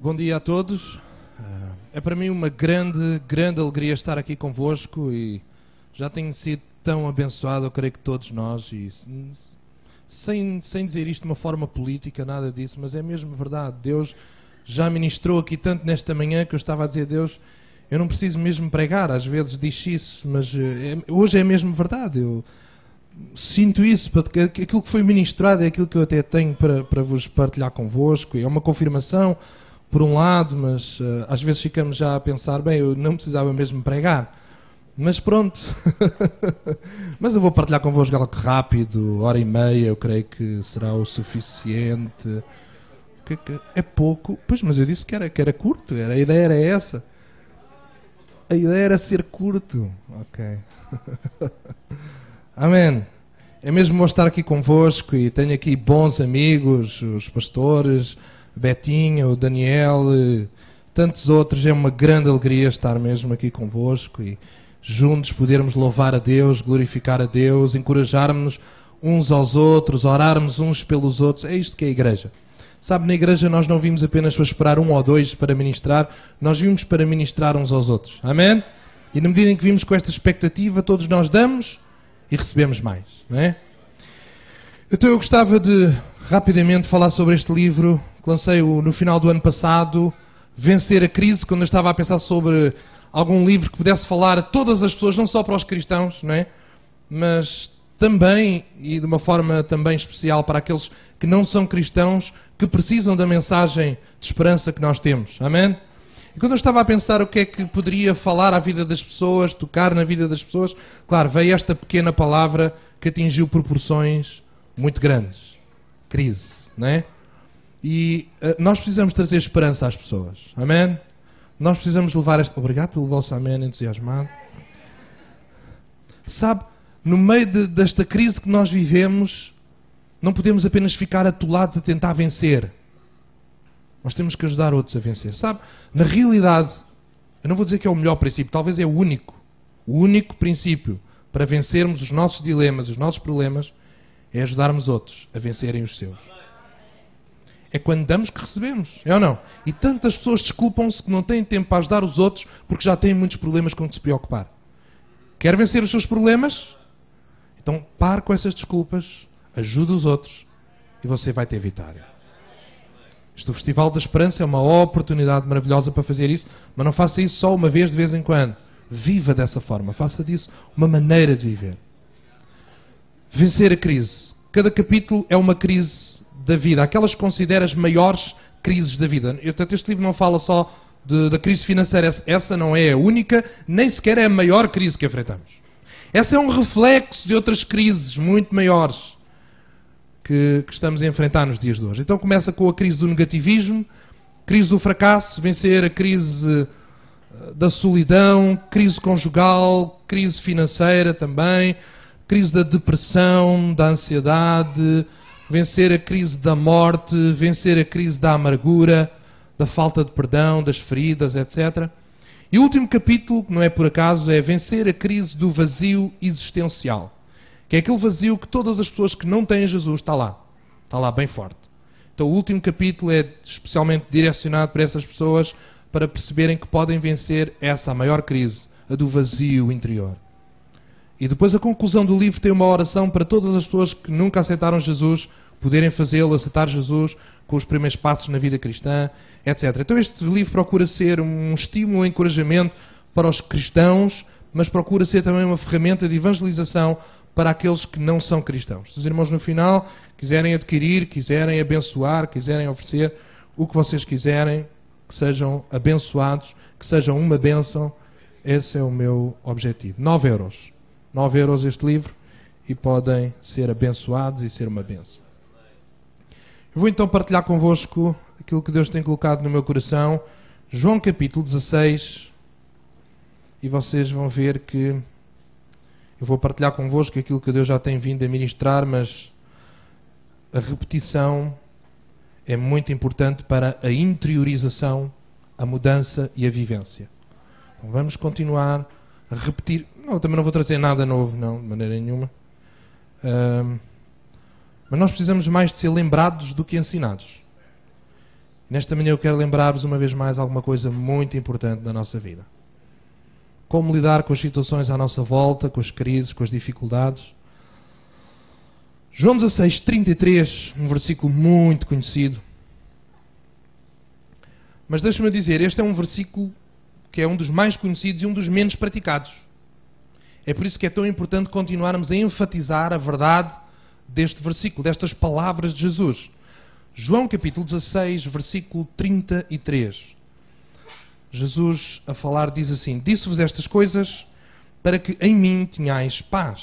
Bom dia a todos. É para mim uma grande, grande alegria estar aqui convosco e já tenho sido tão abençoado, eu creio que todos nós, e sem, sem dizer isto de uma forma política, nada disso, mas é mesmo verdade. Deus já ministrou aqui tanto nesta manhã que eu estava a dizer, Deus, eu não preciso mesmo pregar, às vezes diz isso, mas é, hoje é mesmo verdade. Eu sinto isso, porque aquilo que foi ministrado é aquilo que eu até tenho para, para vos partilhar convosco, é uma confirmação, por um lado, mas uh, às vezes ficamos já a pensar, bem, eu não precisava mesmo pregar. Mas pronto. Mas eu vou partilhar convosco algo rápido, hora e meia, eu creio que será o suficiente. É pouco. Pois, mas eu disse que era, que era curto, era, a ideia era essa. A ideia era ser curto. Ok. Amém. É mesmo bom estar aqui convosco e tenho aqui bons amigos, os pastores, Betinho, o Daniel, tantos outros. É uma grande alegria estar mesmo aqui convosco e juntos podermos louvar a Deus, glorificar a Deus, encorajarmos uns aos outros, orarmos uns pelos outros. É isto que é a igreja. Sabe, na igreja nós não vimos apenas para esperar um ou dois para ministrar, nós vimos para ministrar uns aos outros. Amém? E na medida em que vimos com esta expectativa, todos nós damos e recebemos mais. Não é? Então eu gostava de rapidamente falar sobre este livro que lancei no final do ano passado, Vencer a Crise, quando eu estava a pensar sobre algum livro que pudesse falar a todas as pessoas, não só para os cristãos, não é? mas também, e de uma forma também especial para aqueles que não são cristãos, que precisam da mensagem de esperança que nós temos. Amém? E quando eu estava a pensar o que é que poderia falar à vida das pessoas, tocar na vida das pessoas, claro, veio esta pequena palavra que atingiu proporções muito grandes. Crise, não é? E uh, nós precisamos trazer esperança às pessoas. Amém? Nós precisamos levar esta. Obrigado pelo vosso amém entusiasmado. Sabe, no meio de, desta crise que nós vivemos, não podemos apenas ficar atolados a tentar vencer. Nós temos que ajudar outros a vencer. Sabe, na realidade, eu não vou dizer que é o melhor princípio, talvez é o único. O único princípio para vencermos os nossos dilemas, os nossos problemas, é ajudarmos outros a vencerem os seus. É quando damos que recebemos, é ou não? E tantas pessoas desculpam-se que não têm tempo para ajudar os outros porque já têm muitos problemas com que se preocupar. Quer vencer os seus problemas? Então pare com essas desculpas, ajude os outros e você vai ter vitória. Este Festival da Esperança é uma oportunidade maravilhosa para fazer isso, mas não faça isso só uma vez de vez em quando. Viva dessa forma, faça disso uma maneira de viver. Vencer a crise. Cada capítulo é uma crise da vida, aquelas que consideras maiores crises da vida. Portanto, este livro não fala só de, da crise financeira, essa não é a única, nem sequer é a maior crise que enfrentamos. Essa é um reflexo de outras crises muito maiores que, que estamos a enfrentar nos dias de hoje. Então começa com a crise do negativismo, crise do fracasso, vencer a crise eh, da solidão, crise conjugal, crise financeira também, crise da depressão, da ansiedade, vencer a crise da morte, vencer a crise da amargura, da falta de perdão, das feridas, etc. E o último capítulo, que não é por acaso, é vencer a crise do vazio existencial. Que é aquele vazio que todas as pessoas que não têm Jesus está lá. Está lá bem forte. Então o último capítulo é especialmente direcionado para essas pessoas para perceberem que podem vencer essa maior crise, a do vazio interior. E depois a conclusão do livro tem uma oração para todas as pessoas que nunca aceitaram Jesus poderem fazê-lo, aceitar Jesus com os primeiros passos na vida cristã, etc. Então este livro procura ser um estímulo, um encorajamento para os cristãos, mas procura ser também uma ferramenta de evangelização para aqueles que não são cristãos. Se os irmãos no final quiserem adquirir, quiserem abençoar, quiserem oferecer o que vocês quiserem, que sejam abençoados, que sejam uma bênção, esse é o meu objetivo. 9 euros. 9 euros este livro e podem ser abençoados e ser uma bênção. Eu vou então partilhar convosco aquilo que Deus tem colocado no meu coração, João capítulo 16, e vocês vão ver que eu vou partilhar convosco aquilo que Deus já tem vindo a ministrar, mas a repetição é muito importante para a interiorização, a mudança e a vivência. Então vamos continuar a repetir. Não, também não vou trazer nada novo, não, de maneira nenhuma. Um, Mas nós precisamos mais de ser lembrados do que ensinados. Nesta manhã eu quero lembrar-vos uma vez mais alguma coisa muito importante na nossa vida. Como lidar com as situações à nossa volta, com as crises, com as dificuldades. João 16, 33, um versículo muito conhecido. Mas deixa-me dizer, este é um versículo que é um dos mais conhecidos e um dos menos praticados. É por isso que é tão importante continuarmos a enfatizar a verdade deste versículo, destas palavras de Jesus. João capítulo 16, versículo 33. Jesus a falar diz assim: Disse-vos estas coisas para que em mim tenhais paz.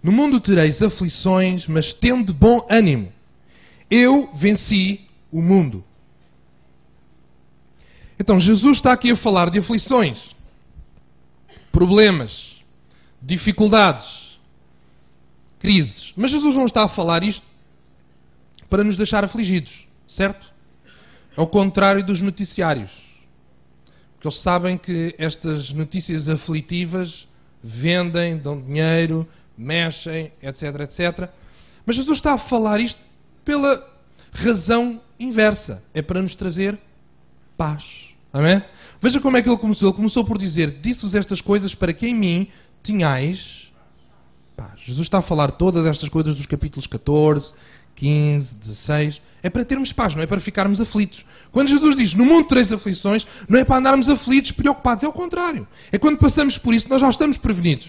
No mundo tereis aflições, mas tende bom ânimo. Eu venci o mundo. Então, Jesus está aqui a falar de aflições, problemas, dificuldades, crises. Mas Jesus não está a falar isto para nos deixar afligidos, certo? Ao contrário dos noticiários. Porque eles sabem que estas notícias aflitivas vendem, dão dinheiro, mexem, etc, etc. Mas Jesus está a falar isto pela razão inversa. É para nos trazer paz. Amém? Veja como é que ele começou. Ele começou por dizer: Disse-vos estas coisas para que em mim tenhais paz. Jesus está a falar todas estas coisas dos capítulos 14, 15, 16. É para termos paz, não é para ficarmos aflitos. Quando Jesus diz no mundo três aflições, não é para andarmos aflitos, preocupados. É o contrário. É quando passamos por isso, nós já estamos prevenidos.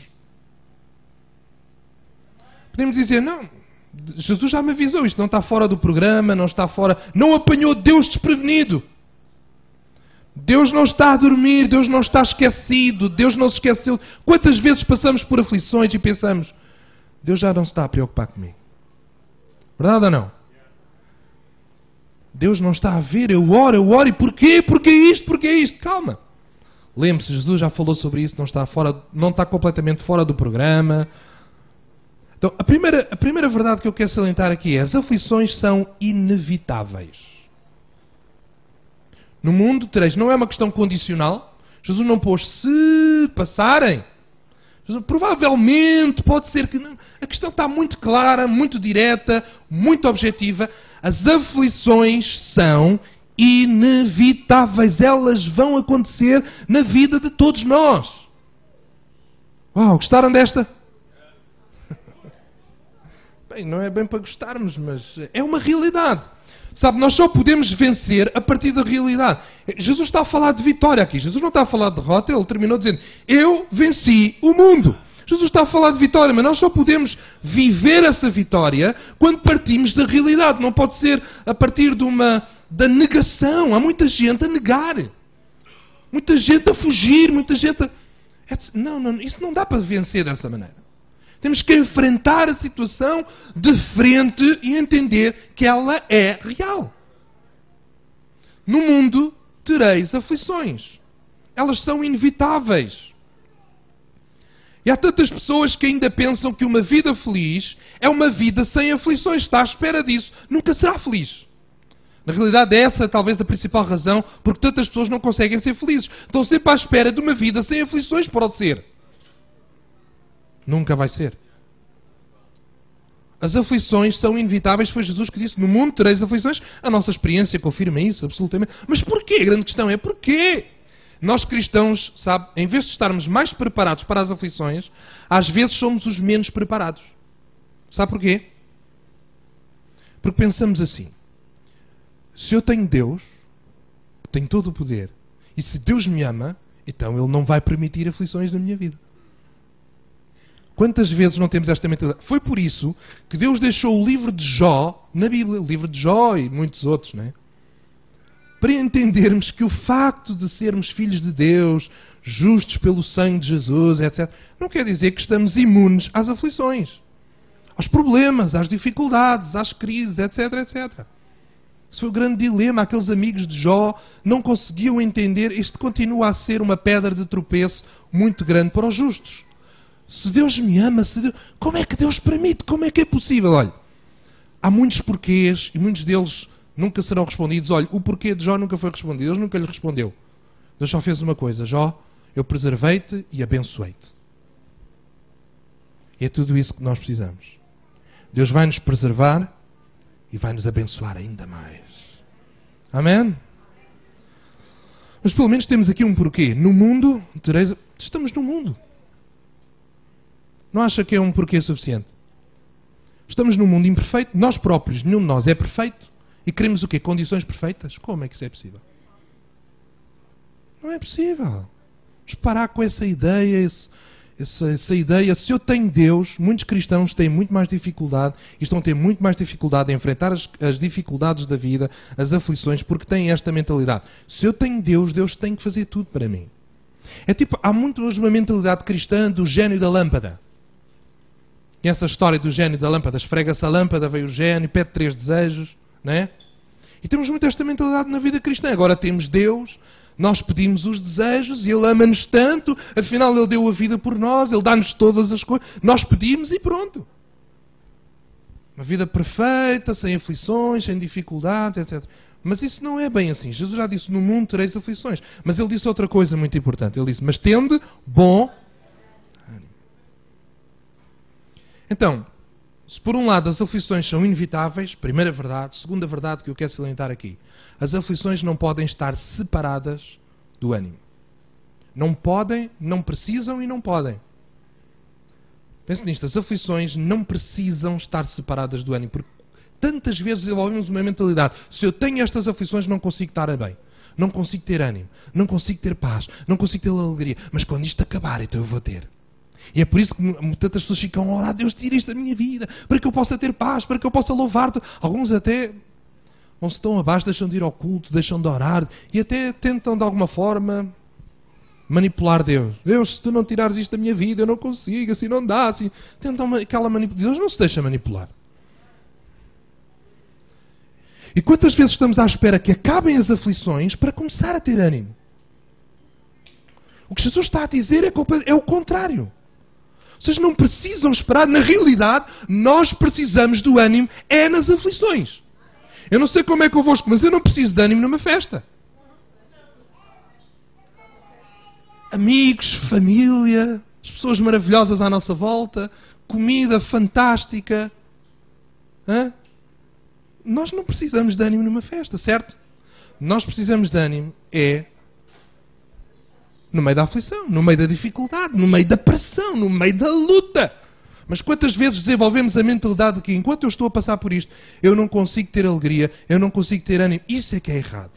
Podemos dizer, não, Jesus já me avisou, isto não está fora do programa, não está fora. Não apanhou Deus desprevenido. Deus não está a dormir, Deus não está esquecido, Deus não se esqueceu. Quantas vezes passamos por aflições e pensamos, Deus já não se está a preocupar comigo? Verdade ou não? Deus não está a ver, eu oro, eu oro, e porquê? Porquê isto? Porquê isto? Calma. Lembre-se, Jesus já falou sobre isso, não está, fora, não está completamente fora do programa. Então, a primeira, a primeira verdade que eu quero salientar aqui é: as aflições são inevitáveis. No mundo tereis, não é uma questão condicional. Jesus não pôs se passarem. Provavelmente, pode ser que não. A questão está muito clara, muito direta, muito objetiva. As aflições são inevitáveis. Elas vão acontecer na vida de todos nós. Uau, gostaram desta? Bem, não é bem para gostarmos, mas é uma realidade. Sabe, nós só podemos vencer a partir da realidade. Jesus está a falar de vitória aqui. Jesus não está a falar de derrota. Ele terminou dizendo: Eu venci o mundo. Jesus está a falar de vitória, mas nós só podemos viver essa vitória quando partimos da realidade. Não pode ser a partir de uma da negação. Há muita gente a negar, muita gente a fugir, muita gente a... Não, não, isso não dá para vencer dessa maneira. Temos que enfrentar a situação de frente e entender que ela é real. No mundo tereis aflições. Elas são inevitáveis. E há tantas pessoas que ainda pensam que uma vida feliz é uma vida sem aflições. Está à espera disso. Nunca será feliz. Na realidade, essa é talvez a principal razão porque tantas pessoas não conseguem ser felizes. Estão sempre à espera de uma vida sem aflições, pode ser. Nunca vai ser. As aflições são inevitáveis, foi Jesus que disse: No mundo tereis aflições. A nossa experiência confirma isso, absolutamente. Mas porquê? A grande questão é porquê? Nós cristãos, sabe, em vez de estarmos mais preparados para as aflições, às vezes somos os menos preparados. Sabe porquê? Porque pensamos assim: se eu tenho Deus, tenho todo o poder, e se Deus me ama, então Ele não vai permitir aflições na minha vida. Quantas vezes não temos esta mentalidade? Foi por isso que Deus deixou o livro de Jó na Bíblia, o livro de Jó e muitos outros, não é? Para entendermos que o facto de sermos filhos de Deus, justos pelo sangue de Jesus, etc., não quer dizer que estamos imunes às aflições, aos problemas, às dificuldades, às crises, etc., etc. Esse foi o grande dilema. Aqueles amigos de Jó não conseguiam entender. Isto continua a ser uma pedra de tropeço muito grande para os justos. Se Deus me ama, Deus... como é que Deus permite? Como é que é possível? Olha, há muitos porquês e muitos deles nunca serão respondidos. Olha, o porquê de Jó nunca foi respondido. Deus nunca lhe respondeu. Deus só fez uma coisa: Jó, eu preservei-te e abençoei-te. E é tudo isso que nós precisamos. Deus vai nos preservar e vai nos abençoar ainda mais. Amém? Mas pelo menos temos aqui um porquê. No mundo, Teresa, estamos no mundo. Não acha que é um porquê suficiente? Estamos num mundo imperfeito, nós próprios, nenhum de nós é perfeito. E queremos o quê? Condições perfeitas? Como é que isso é possível? Não é possível. Vamos parar com essa ideia, esse, essa, essa, ideia. Se eu tenho Deus, muitos cristãos têm muito mais dificuldade e estão a ter muito mais dificuldade em enfrentar as, as, dificuldades da vida, as aflições, porque têm esta mentalidade. Se eu tenho Deus, Deus tem que fazer tudo para mim. É tipo, há muito hoje uma mentalidade cristã do gênio da lâmpada. E essa história do gênio da lâmpada? Esfrega-se a lâmpada, veio o gênio, pede três desejos, não é? E temos muito esta mentalidade na vida cristã. Agora temos Deus, nós pedimos os desejos e Ele ama-nos tanto, afinal Ele deu a vida por nós, Ele dá-nos todas as coisas. Nós pedimos e pronto. Uma vida perfeita, sem aflições, sem dificuldades, etc. Mas isso não é bem assim. Jesus já disse: No mundo tereis aflições. Mas Ele disse outra coisa muito importante. Ele disse: Mas tende bom ânimo. Então, se por um lado as aflições são inevitáveis, primeira verdade, segunda verdade que eu quero salientar aqui, as aflições não podem estar separadas do ânimo. Não podem, não precisam e não podem. Pense nisto, as aflições não precisam estar separadas do ânimo, porque tantas vezes desenvolvemos uma mentalidade, se eu tenho estas aflições não consigo estar bem. Não consigo ter ânimo, não consigo ter paz, não consigo ter alegria, mas quando isto acabar, então eu vou ter. E é por isso que tantas pessoas ficam a orar, Deus tira isto da minha vida, para que eu possa ter paz, para que eu possa louvar-te. Alguns até vão-se tão abaixo, deixam de ir ao culto, deixam de orar e até tentam de alguma forma manipular Deus. Deus, se tu não tirares isto da minha vida, eu não consigo, assim não dá. Assim. Tentam aquela manipulação. Deus não se deixa manipular. E quantas vezes estamos à espera que acabem as aflições para começar a ter ânimo? O que Jesus está a dizer é, é o contrário. Vocês não precisam esperar. Na realidade, nós precisamos do ânimo é nas aflições. Eu não sei como é convosco, mas eu não preciso de ânimo numa festa. Amigos, família, as pessoas maravilhosas à nossa volta, comida fantástica. Hã? Nós não precisamos de ânimo numa festa, certo? Nós precisamos de ânimo é no meio da aflição, no meio da dificuldade, no meio da pressão, no meio da luta. Mas quantas vezes desenvolvemos a mentalidade de que enquanto eu estou a passar por isto, eu não consigo ter alegria, eu não consigo ter ânimo. Isso é que é errado.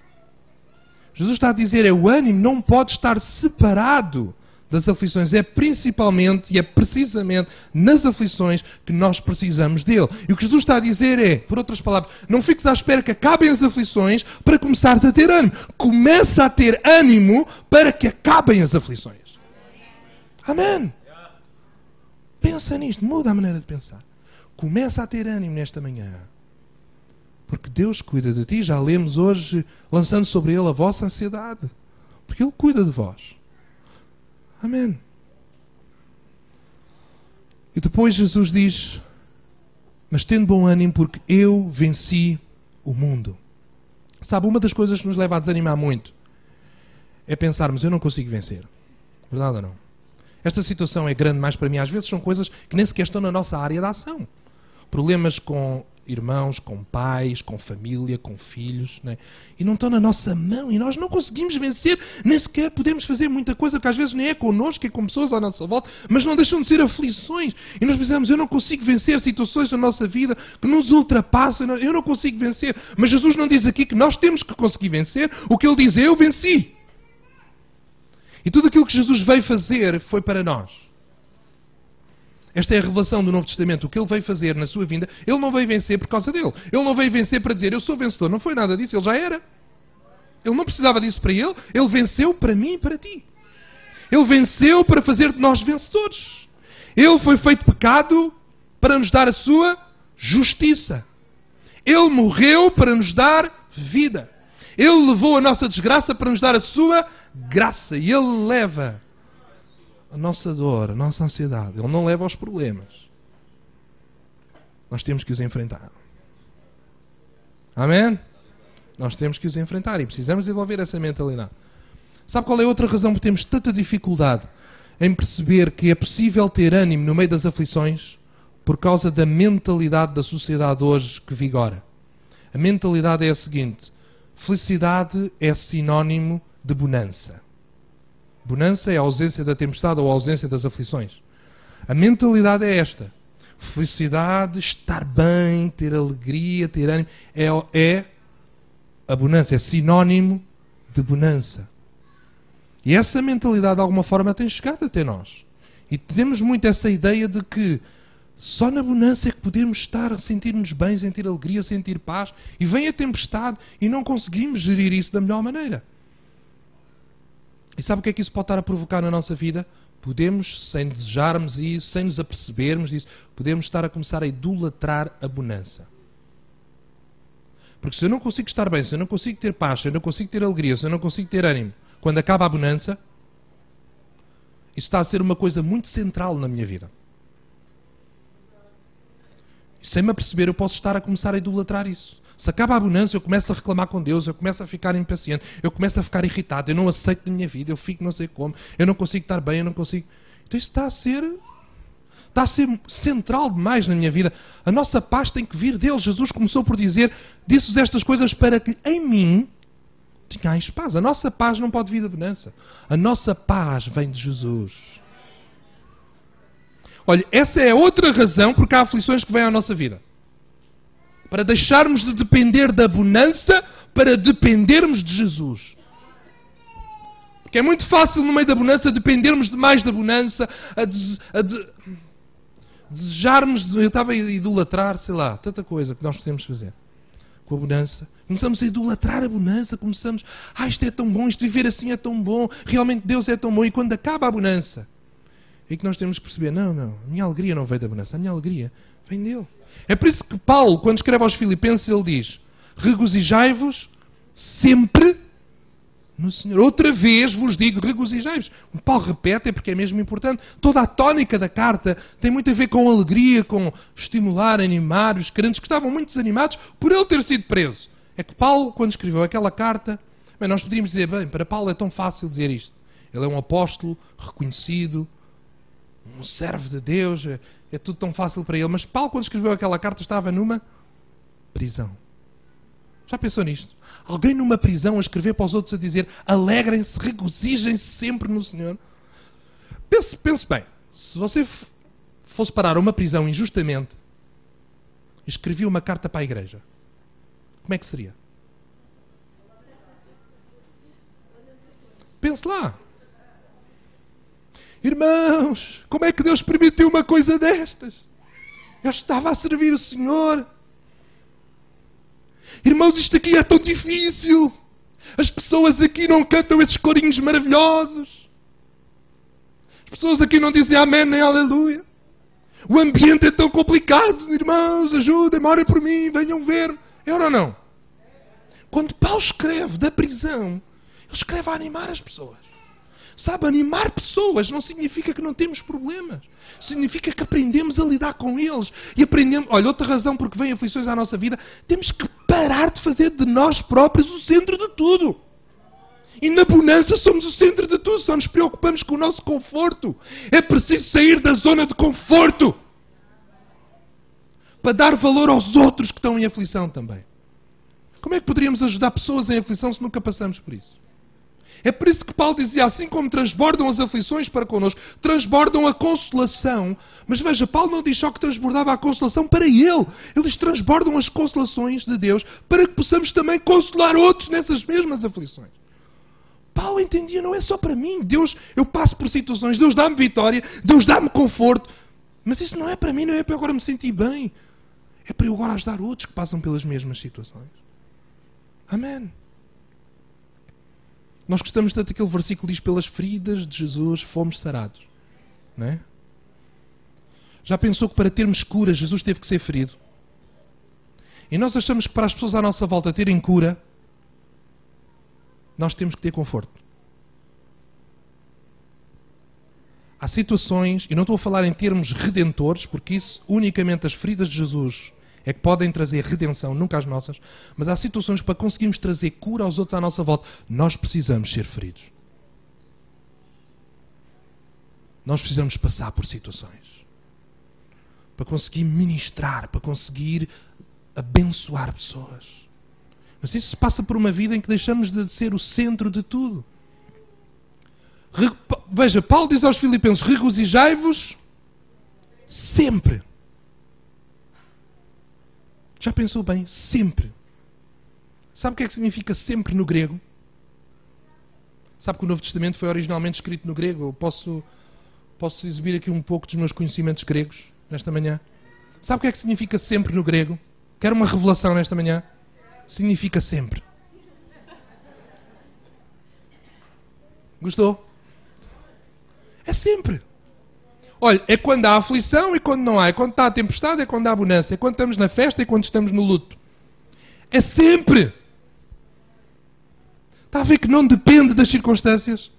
Jesus está a dizer é o ânimo não pode estar separado das aflições. É principalmente e é precisamente nas aflições que nós precisamos dele. E o que Jesus está a dizer é, por outras palavras, não fiques à espera que acabem as aflições para começar a ter ânimo. Começa a ter ânimo para que acabem as aflições. Amém. Pensa nisto, muda a maneira de pensar. Começa a ter ânimo nesta manhã. Porque Deus cuida de ti. Já lemos hoje, lançando sobre Ele a vossa ansiedade. Porque Ele cuida de vós. Amém. E depois Jesus diz: Mas tendo bom ânimo, porque eu venci o mundo. Sabe, uma das coisas que nos leva a desanimar muito é pensarmos: Eu não consigo vencer. Verdade ou não? Esta situação é grande mais para mim. Às vezes são coisas que nem sequer estão na nossa área de ação. Problemas com irmãos, com pais, com família, com filhos, né? e não estão na nossa mão, e nós não conseguimos vencer, nem sequer podemos fazer muita coisa que às vezes nem é connosco, é com pessoas à nossa volta, mas não deixam de ser aflições. E nós pensamos, eu não consigo vencer situações na nossa vida que nos ultrapassam, eu não consigo vencer. Mas Jesus não diz aqui que nós temos que conseguir vencer, o que Ele diz é, eu venci. E tudo aquilo que Jesus veio fazer foi para nós. Esta é a revelação do Novo Testamento. O que ele veio fazer na sua vinda, ele não veio vencer por causa dele. Ele não veio vencer para dizer eu sou vencedor. Não foi nada disso, ele já era. Ele não precisava disso para ele, ele venceu para mim e para ti. Ele venceu para fazer de nós vencedores. Ele foi feito pecado para nos dar a sua justiça. Ele morreu para nos dar vida. Ele levou a nossa desgraça para nos dar a sua graça. E Ele leva a nossa dor, a nossa ansiedade. Ele não leva aos problemas. Nós temos que os enfrentar. Amém? Nós temos que os enfrentar e precisamos desenvolver essa mentalidade. Sabe qual é outra razão por temos tanta dificuldade em perceber que é possível ter ânimo no meio das aflições? por causa da mentalidade da sociedade hoje que vigora. A mentalidade é a seguinte: felicidade é sinónimo de bonança. Bonança é a ausência da tempestade ou a ausência das aflições. A mentalidade é esta. Felicidade, estar bem, ter alegria, ter ânimo, é, é a bonança, é sinónimo de bonança. E essa mentalidade, de alguma forma, tem chegado até nós. E temos muito essa ideia de que só na bonança é que podemos estar a sentir-nos bem, sentir alegria, sentir paz. E vem a tempestade e não conseguimos gerir isso da melhor maneira. E sabe o que é que isso pode estar a provocar na nossa vida? Podemos, sem desejarmos isso, sem nos apercebermos disso, podemos estar a começar a idolatrar a bonança. Porque se eu não consigo estar bem, se eu não consigo ter paz, se eu não consigo ter alegria, se eu não consigo ter ânimo, quando acaba a bonança, isso está a ser uma coisa muito central na minha vida. E sem me aperceber, eu posso estar a começar a idolatrar isso. Se acaba a bonança, eu começo a reclamar com Deus, eu começo a ficar impaciente, eu começo a ficar irritado, eu não aceito na minha vida, eu fico não sei como, eu não consigo estar bem, eu não consigo. Então isso está a ser. Está a ser central demais na minha vida. A nossa paz tem que vir dele. Jesus começou por dizer: Disse-vos estas coisas para que em mim tenhais paz. A nossa paz não pode vir da bonança. A nossa paz vem de Jesus. Olha, essa é outra razão porque há aflições que vêm à nossa vida. Para deixarmos de depender da bonança para dependermos de Jesus. Porque é muito fácil no meio da bonança dependermos demais da bonança, a, de, a de, desejarmos, eu estava a idolatrar, sei lá, tanta coisa que nós podemos fazer com a bonança. Começamos a idolatrar a bonança, começamos, ah, isto é tão bom, isto viver assim é tão bom, realmente Deus é tão bom, e quando acaba a bonança, é que nós temos que perceber: não, não, a minha alegria não vem da bonança, a minha alegria vem dele. É por isso que Paulo, quando escreve aos Filipenses, ele diz: regozijai-vos sempre no Senhor. Outra vez vos digo, regozijai-vos. O Paulo repete, é porque é mesmo importante. Toda a tónica da carta tem muito a ver com alegria, com estimular, animar os crentes que estavam muito desanimados por ele ter sido preso. É que Paulo, quando escreveu aquela carta, bem, nós podíamos dizer, bem, para Paulo é tão fácil dizer isto. Ele é um apóstolo reconhecido, um servo de Deus, é, é tudo tão fácil para ele. Mas Paulo, quando escreveu aquela carta, estava numa prisão. Já pensou nisto? Alguém numa prisão a escrever para os outros a dizer alegrem-se, regozijem-se sempre no Senhor. Pense, pense bem, se você fosse parar a uma prisão injustamente e escrevia uma carta para a igreja, como é que seria? Pense lá. Irmãos, como é que Deus permitiu uma coisa destas? Eu estava a servir o Senhor. Irmãos, isto aqui é tão difícil. As pessoas aqui não cantam esses corinhos maravilhosos. As pessoas aqui não dizem amém nem aleluia. O ambiente é tão complicado. Irmãos, ajudem-me, orem por mim, venham ver. É ou não? Quando Paulo escreve da prisão, ele escreve a animar as pessoas. Sabe, animar pessoas não significa que não temos problemas. Significa que aprendemos a lidar com eles. E aprendemos. Olha, outra razão porque vêm aflições à nossa vida, temos que parar de fazer de nós próprios o centro de tudo. E na bonança somos o centro de tudo, só nos preocupamos com o nosso conforto. É preciso sair da zona de conforto para dar valor aos outros que estão em aflição também. Como é que poderíamos ajudar pessoas em aflição se nunca passamos por isso? É por isso que Paulo dizia: assim como transbordam as aflições para connosco, transbordam a consolação. Mas veja, Paulo não diz só que transbordava a consolação para ele. Eles transbordam as consolações de Deus para que possamos também consolar outros nessas mesmas aflições. Paulo entendia, não é só para mim. Deus, eu passo por situações, Deus dá-me vitória, Deus dá-me conforto. Mas isso não é para mim, não é para eu agora me sentir bem. É para eu agora ajudar outros que passam pelas mesmas situações. Amém. Nós gostamos tanto daquele versículo que diz: Pelas feridas de Jesus fomos sarados. Não é? Já pensou que para termos cura Jesus teve que ser ferido? E nós achamos que para as pessoas à nossa volta terem cura, nós temos que ter conforto. Há situações, e não estou a falar em termos redentores, porque isso unicamente as feridas de Jesus é que podem trazer redenção, nunca as nossas, mas há situações para conseguirmos trazer cura aos outros à nossa volta, nós precisamos ser feridos. Nós precisamos passar por situações. para conseguir ministrar, para conseguir abençoar pessoas. Mas isso se passa por uma vida em que deixamos de ser o centro de tudo. Veja, Paulo diz aos Filipenses: regozijai-vos sempre. Já pensou bem? Sempre. Sabe o que é que significa sempre no grego? Sabe que o Novo Testamento foi originalmente escrito no grego? Eu posso, posso exibir aqui um pouco dos meus conhecimentos gregos nesta manhã. Sabe o que é que significa sempre no grego? Quer uma revelação nesta manhã? Significa sempre. Gostou? É sempre. Olha, é quando há aflição e quando não há. É quando está a tempestade, é quando há abundância. É quando estamos na festa e quando estamos no luto. É sempre. Está a ver que não depende das circunstâncias?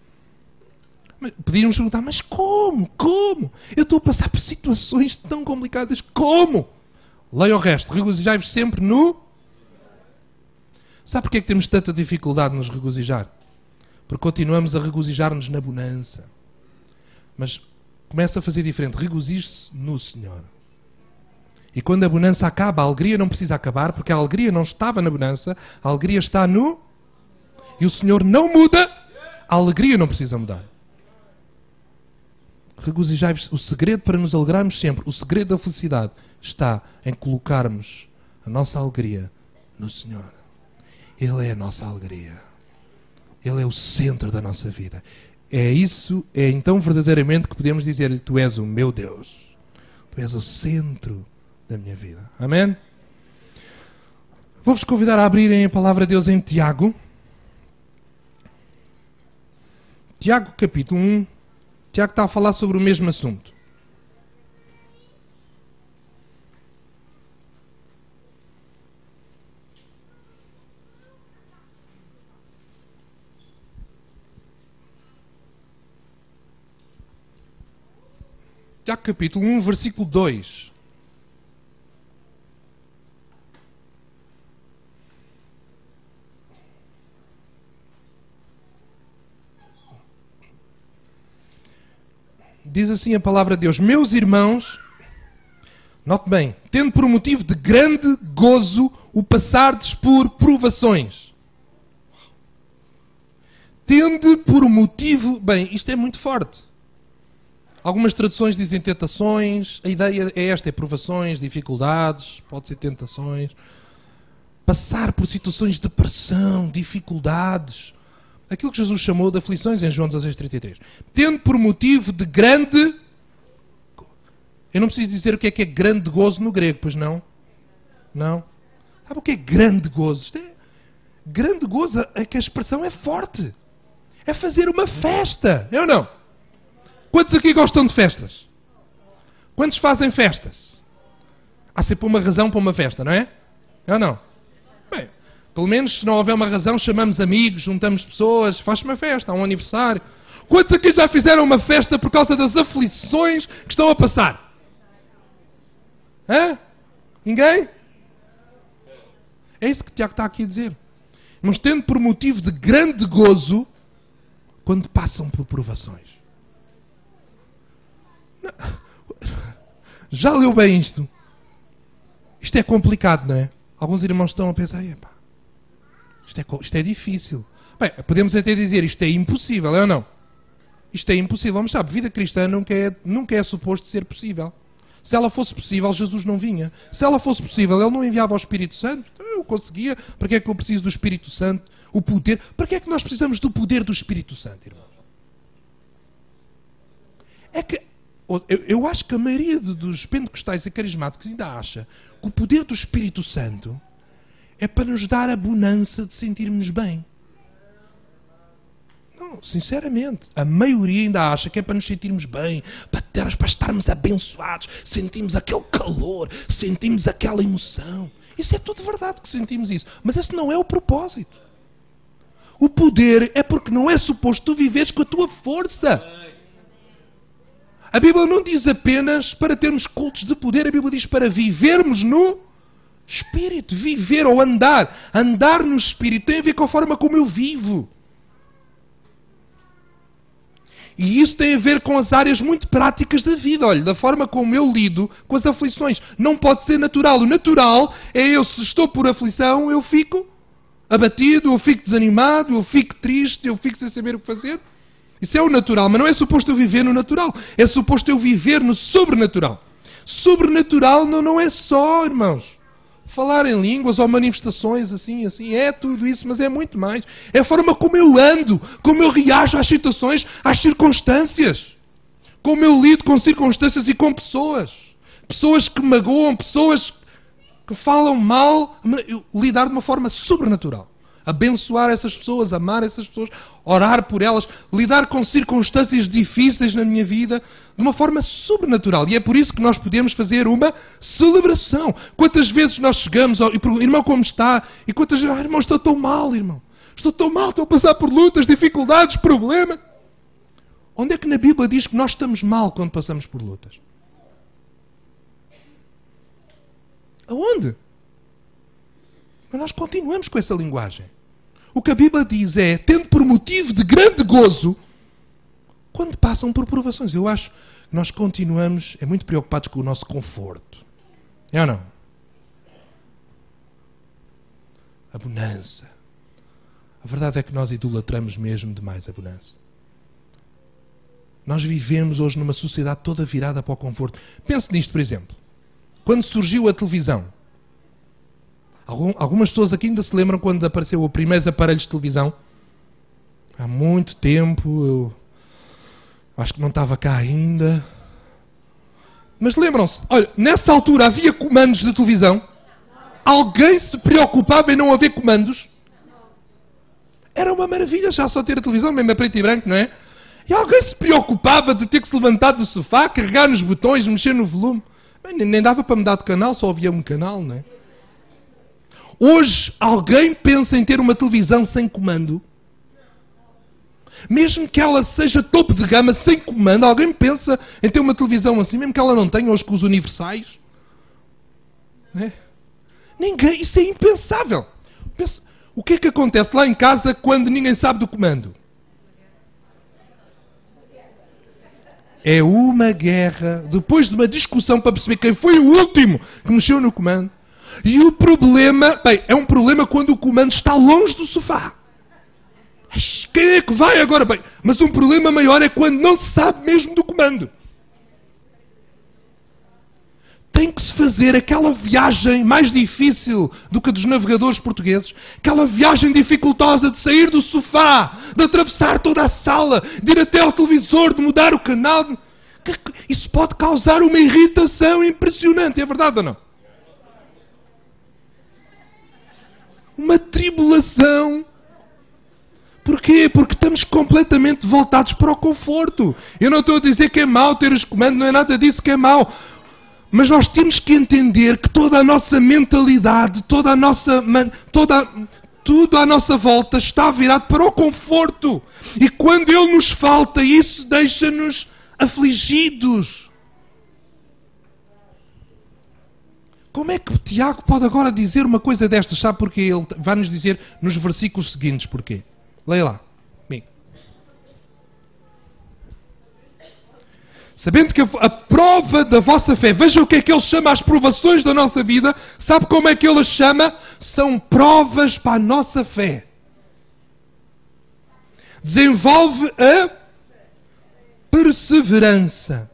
Podíamos perguntar, mas como? Como? Eu estou a passar por situações tão complicadas. Como? Leia o resto. Regozijai-vos sempre no. Sabe porquê é que temos tanta dificuldade nos regozijar? Porque continuamos a regozijar-nos na bonança. Mas começa a fazer diferente. Regozije-se no Senhor. E quando a bonança acaba, a alegria não precisa acabar, porque a alegria não estava na bonança, a alegria está no. E o Senhor não muda, a alegria não precisa mudar. Regozijai-vos. O segredo para nos alegrarmos sempre, o segredo da felicidade, está em colocarmos a nossa alegria no Senhor. Ele é a nossa alegria. Ele é o centro da nossa vida. É isso, é então verdadeiramente que podemos dizer: Tu és o meu Deus. Tu és o centro da minha vida. Amém? Vou-vos convidar a abrirem a palavra de Deus em Tiago. Tiago, capítulo 1. Tiago está a falar sobre o mesmo assunto. Tiago capítulo 1, versículo 2. Diz assim a palavra de Deus: Meus irmãos, note bem, tendo por motivo de grande gozo o passardes por provações. Tende por motivo. Bem, isto é muito forte. Algumas traduções dizem tentações, a ideia é esta: é provações, dificuldades, pode ser tentações. Passar por situações de pressão, dificuldades. Aquilo que Jesus chamou de aflições em João 16,33. Tendo por motivo de grande. Eu não preciso dizer o que é que é grande gozo no grego, pois não? Não? Sabe o que é grande gozo? Isto é, grande gozo é que a expressão é forte. É fazer uma festa. É ou não? Quantos aqui gostam de festas? Quantos fazem festas? Há sempre uma razão para uma festa, não é? É ou não? Bem, pelo menos se não houver uma razão, chamamos amigos, juntamos pessoas, faz uma festa, há um aniversário. Quantos aqui já fizeram uma festa por causa das aflições que estão a passar? Hã? Ninguém? É isso que Tiago está aqui a dizer. Mas tendo por motivo de grande gozo quando passam por provações. Já leu bem isto? Isto é complicado, não é? Alguns irmãos estão a pensar, epá, isto, é, isto é difícil. Bem, podemos até dizer, isto é impossível, é ou não? Isto é impossível. Mas sabe, vida cristã nunca é, nunca é suposto ser possível. Se ela fosse possível, Jesus não vinha. Se ela fosse possível, Ele não enviava o Espírito Santo. Então, eu conseguia. Para que é que eu preciso do Espírito Santo? O poder. Para que é que nós precisamos do poder do Espírito Santo, irmãos? É que eu, eu acho que a maioria dos pentecostais e carismáticos ainda acha que o poder do Espírito Santo é para nos dar a bonança de sentirmos bem. Não, sinceramente, a maioria ainda acha que é para nos sentirmos bem, para, ter, para estarmos abençoados, sentimos aquele calor, sentimos aquela emoção. Isso é tudo verdade que sentimos isso. Mas esse não é o propósito. O poder é porque não é suposto tu viveres com a tua força. A Bíblia não diz apenas para termos cultos de poder, a Bíblia diz para vivermos no Espírito. Viver ou andar. Andar no Espírito tem a ver com a forma como eu vivo. E isso tem a ver com as áreas muito práticas da vida. Olha, da forma como eu lido com as aflições. Não pode ser natural. O natural é eu, se estou por aflição, eu fico abatido, eu fico desanimado, eu fico triste, eu fico sem saber o que fazer. Isso é o natural, mas não é suposto eu viver no natural. É suposto eu viver no sobrenatural. Sobrenatural não, não é só, irmãos, falar em línguas ou manifestações assim, assim. É tudo isso, mas é muito mais. É a forma como eu ando, como eu reajo às situações, às circunstâncias. Como eu lido com circunstâncias e com pessoas. Pessoas que magoam, pessoas que falam mal. Lidar de uma forma sobrenatural abençoar essas pessoas, amar essas pessoas, orar por elas, lidar com circunstâncias difíceis na minha vida de uma forma sobrenatural. E é por isso que nós podemos fazer uma celebração. Quantas vezes nós chegamos e perguntamos, irmão, como está? E quantas vezes, ah, irmão, estou tão mal, irmão. Estou tão mal, estou a passar por lutas, dificuldades, problemas. Onde é que na Bíblia diz que nós estamos mal quando passamos por lutas? Aonde? Mas nós continuamos com essa linguagem. O que a Bíblia diz é, tendo por motivo de grande gozo, quando passam por provações. Eu acho que nós continuamos é muito preocupados com o nosso conforto. É ou não? A bonança. A verdade é que nós idolatramos mesmo demais a bonança. Nós vivemos hoje numa sociedade toda virada para o conforto. Pense nisto, por exemplo. Quando surgiu a televisão, algumas pessoas aqui ainda se lembram quando apareceu o primeiro aparelho de televisão. Há muito tempo, eu acho que não estava cá ainda. Mas lembram-se, olha, nessa altura havia comandos de televisão? Alguém se preocupava em não haver comandos? Era uma maravilha já só ter a televisão, mesmo a preto e branco, não é? E alguém se preocupava de ter que se levantar do sofá, carregar nos botões, mexer no volume. nem dava para mudar de canal, só havia um canal, não é? Hoje alguém pensa em ter uma televisão sem comando? Mesmo que ela seja topo de gama, sem comando, alguém pensa em ter uma televisão assim, mesmo que ela não tenha hoje com os universais? É? Ninguém, isso é impensável. Pensa, o que é que acontece lá em casa quando ninguém sabe do comando? É uma guerra, depois de uma discussão para perceber quem foi o último que mexeu no comando. E o problema, bem, é um problema quando o comando está longe do sofá. Quem é que vai agora? Bem, mas um problema maior é quando não se sabe mesmo do comando. Tem que se fazer aquela viagem mais difícil do que a dos navegadores portugueses, aquela viagem dificultosa de sair do sofá, de atravessar toda a sala, de ir até ao televisor, de mudar o canal. Isso pode causar uma irritação impressionante, é verdade ou não? Uma tribulação. Porquê? Porque estamos completamente voltados para o conforto. Eu não estou a dizer que é mau ter os comandos, não é nada disso que é mau. Mas nós temos que entender que toda a nossa mentalidade, toda a nossa, toda, tudo à nossa volta está virado para o conforto. E quando ele nos falta, isso deixa-nos afligidos. Como é que Tiago pode agora dizer uma coisa destas? Sabe porquê? Ele vai nos dizer nos versículos seguintes porquê. Leia lá. Bem. Sabendo que a prova da vossa fé, veja o que é que ele chama as provações da nossa vida. Sabe como é que ele as chama? São provas para a nossa fé. Desenvolve a perseverança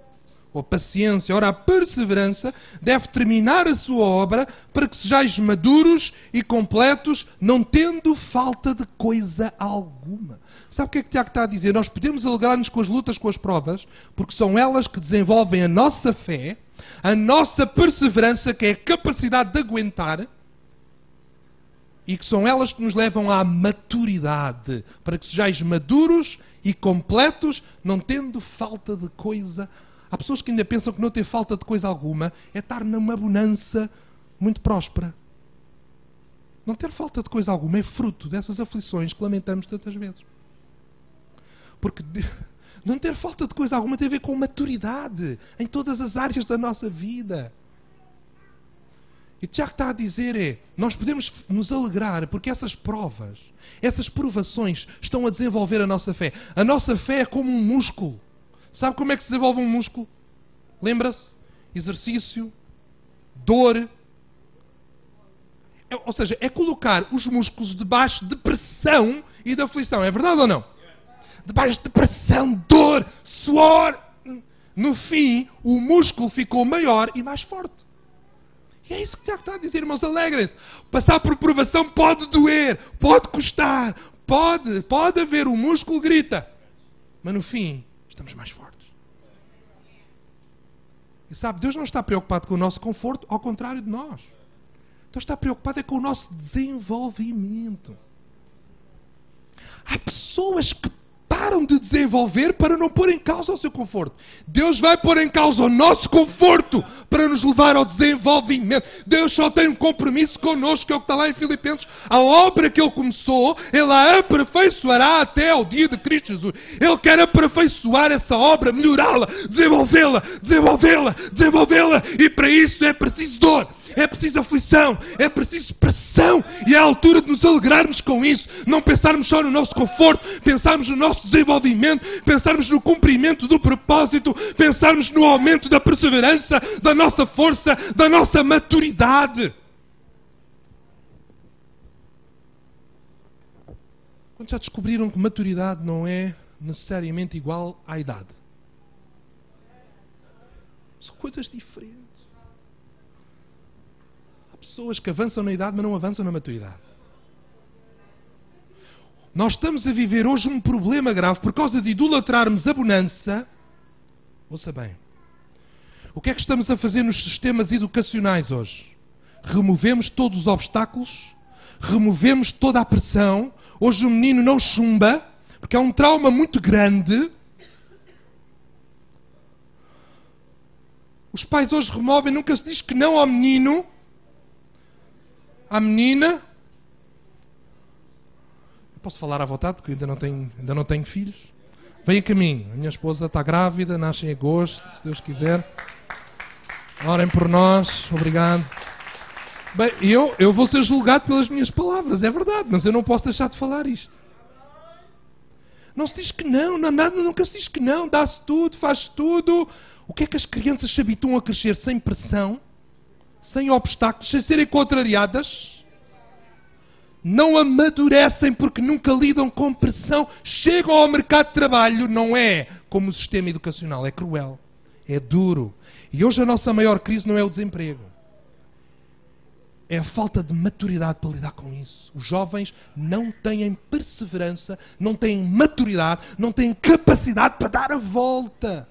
ou paciência, ora a perseverança deve terminar a sua obra para que sejais maduros e completos, não tendo falta de coisa alguma. Sabe o que é que Tiago está a dizer? Nós podemos alegrar-nos com as lutas, com as provas, porque são elas que desenvolvem a nossa fé, a nossa perseverança, que é a capacidade de aguentar, e que são elas que nos levam à maturidade, para que sejais maduros e completos, não tendo falta de coisa alguma Há pessoas que ainda pensam que não ter falta de coisa alguma é estar numa bonança muito próspera. Não ter falta de coisa alguma é fruto dessas aflições que lamentamos tantas vezes. Porque não ter falta de coisa alguma tem a ver com maturidade em todas as áreas da nossa vida. E Tiago está a dizer é: nós podemos nos alegrar porque essas provas, essas provações estão a desenvolver a nossa fé. A nossa fé é como um músculo. Sabe como é que se desenvolve um músculo? Lembra-se? Exercício, dor. É, ou seja, é colocar os músculos debaixo de pressão e de aflição. É verdade ou não? Debaixo de pressão, dor, suor. No fim, o músculo ficou maior e mais forte. E é isso que Tiago está a dizer, irmãos, alegrem-se. Passar por provação pode doer, pode custar, pode, pode haver, o músculo grita. Mas no fim, estamos mais fortes. E sabe, Deus não está preocupado com o nosso conforto, ao contrário de nós. Deus está preocupado é com o nosso desenvolvimento. Há pessoas que param de desenvolver para não pôr em causa o seu conforto. Deus vai pôr em causa o nosso conforto para nos levar ao desenvolvimento. Deus só tem um compromisso connosco, que é o que está lá em Filipenses. A obra que Ele começou, Ele a aperfeiçoará até ao dia de Cristo Jesus. Ele quer aperfeiçoar essa obra, melhorá-la, desenvolvê-la, desenvolvê-la, desenvolvê-la. E para isso é preciso dor é preciso aflição, é preciso pressão, e é a altura de nos alegrarmos com isso, não pensarmos só no nosso conforto, pensarmos no nosso desenvolvimento, pensarmos no cumprimento do propósito, pensarmos no aumento da perseverança, da nossa força, da nossa maturidade. Quando já descobriram que maturidade não é necessariamente igual à idade? São coisas diferentes pessoas que avançam na idade, mas não avançam na maturidade. Nós estamos a viver hoje um problema grave por causa de idolatrarmos a bonança. Ouça bem. O que é que estamos a fazer nos sistemas educacionais hoje? Removemos todos os obstáculos, removemos toda a pressão. Hoje o menino não chumba, porque é um trauma muito grande. Os pais hoje removem, nunca se diz que não ao menino, a menina. Posso falar à vontade, porque ainda não tenho, ainda não tenho filhos. Vem a caminho. A minha esposa está grávida, nasce em agosto, se Deus quiser. Orem por nós. Obrigado. Bem, eu, eu vou ser julgado pelas minhas palavras, é verdade, mas eu não posso deixar de falar isto. Não se diz que não, não nada, nunca se diz que não, dá-se tudo, faz tudo. O que é que as crianças se habituam a crescer sem pressão? Sem obstáculos, sem serem contrariadas, não amadurecem porque nunca lidam com pressão, chegam ao mercado de trabalho, não é como o sistema educacional, é cruel, é duro. E hoje a nossa maior crise não é o desemprego. É a falta de maturidade para lidar com isso. Os jovens não têm perseverança, não têm maturidade, não têm capacidade para dar a volta.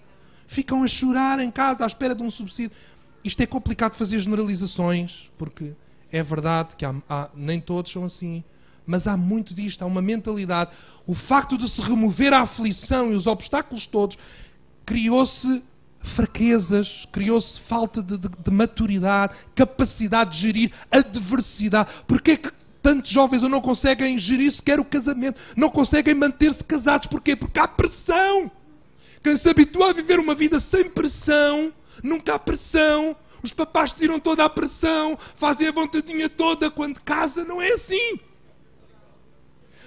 Ficam a chorar em casa à espera de um subsídio. Isto é complicado fazer generalizações, porque é verdade que há, há, nem todos são assim. Mas há muito disto, há uma mentalidade. O facto de se remover a aflição e os obstáculos todos, criou-se fraquezas, criou-se falta de, de, de, maturidade, capacidade de gerir adversidade. Porquê é que tantos jovens não conseguem gerir sequer o casamento? Não conseguem manter-se casados? Porquê? Porque há pressão. Quem se habitua a viver uma vida sem pressão nunca há pressão. Os papás tiram toda a pressão, fazem a vontadinha toda quando casa, não é assim.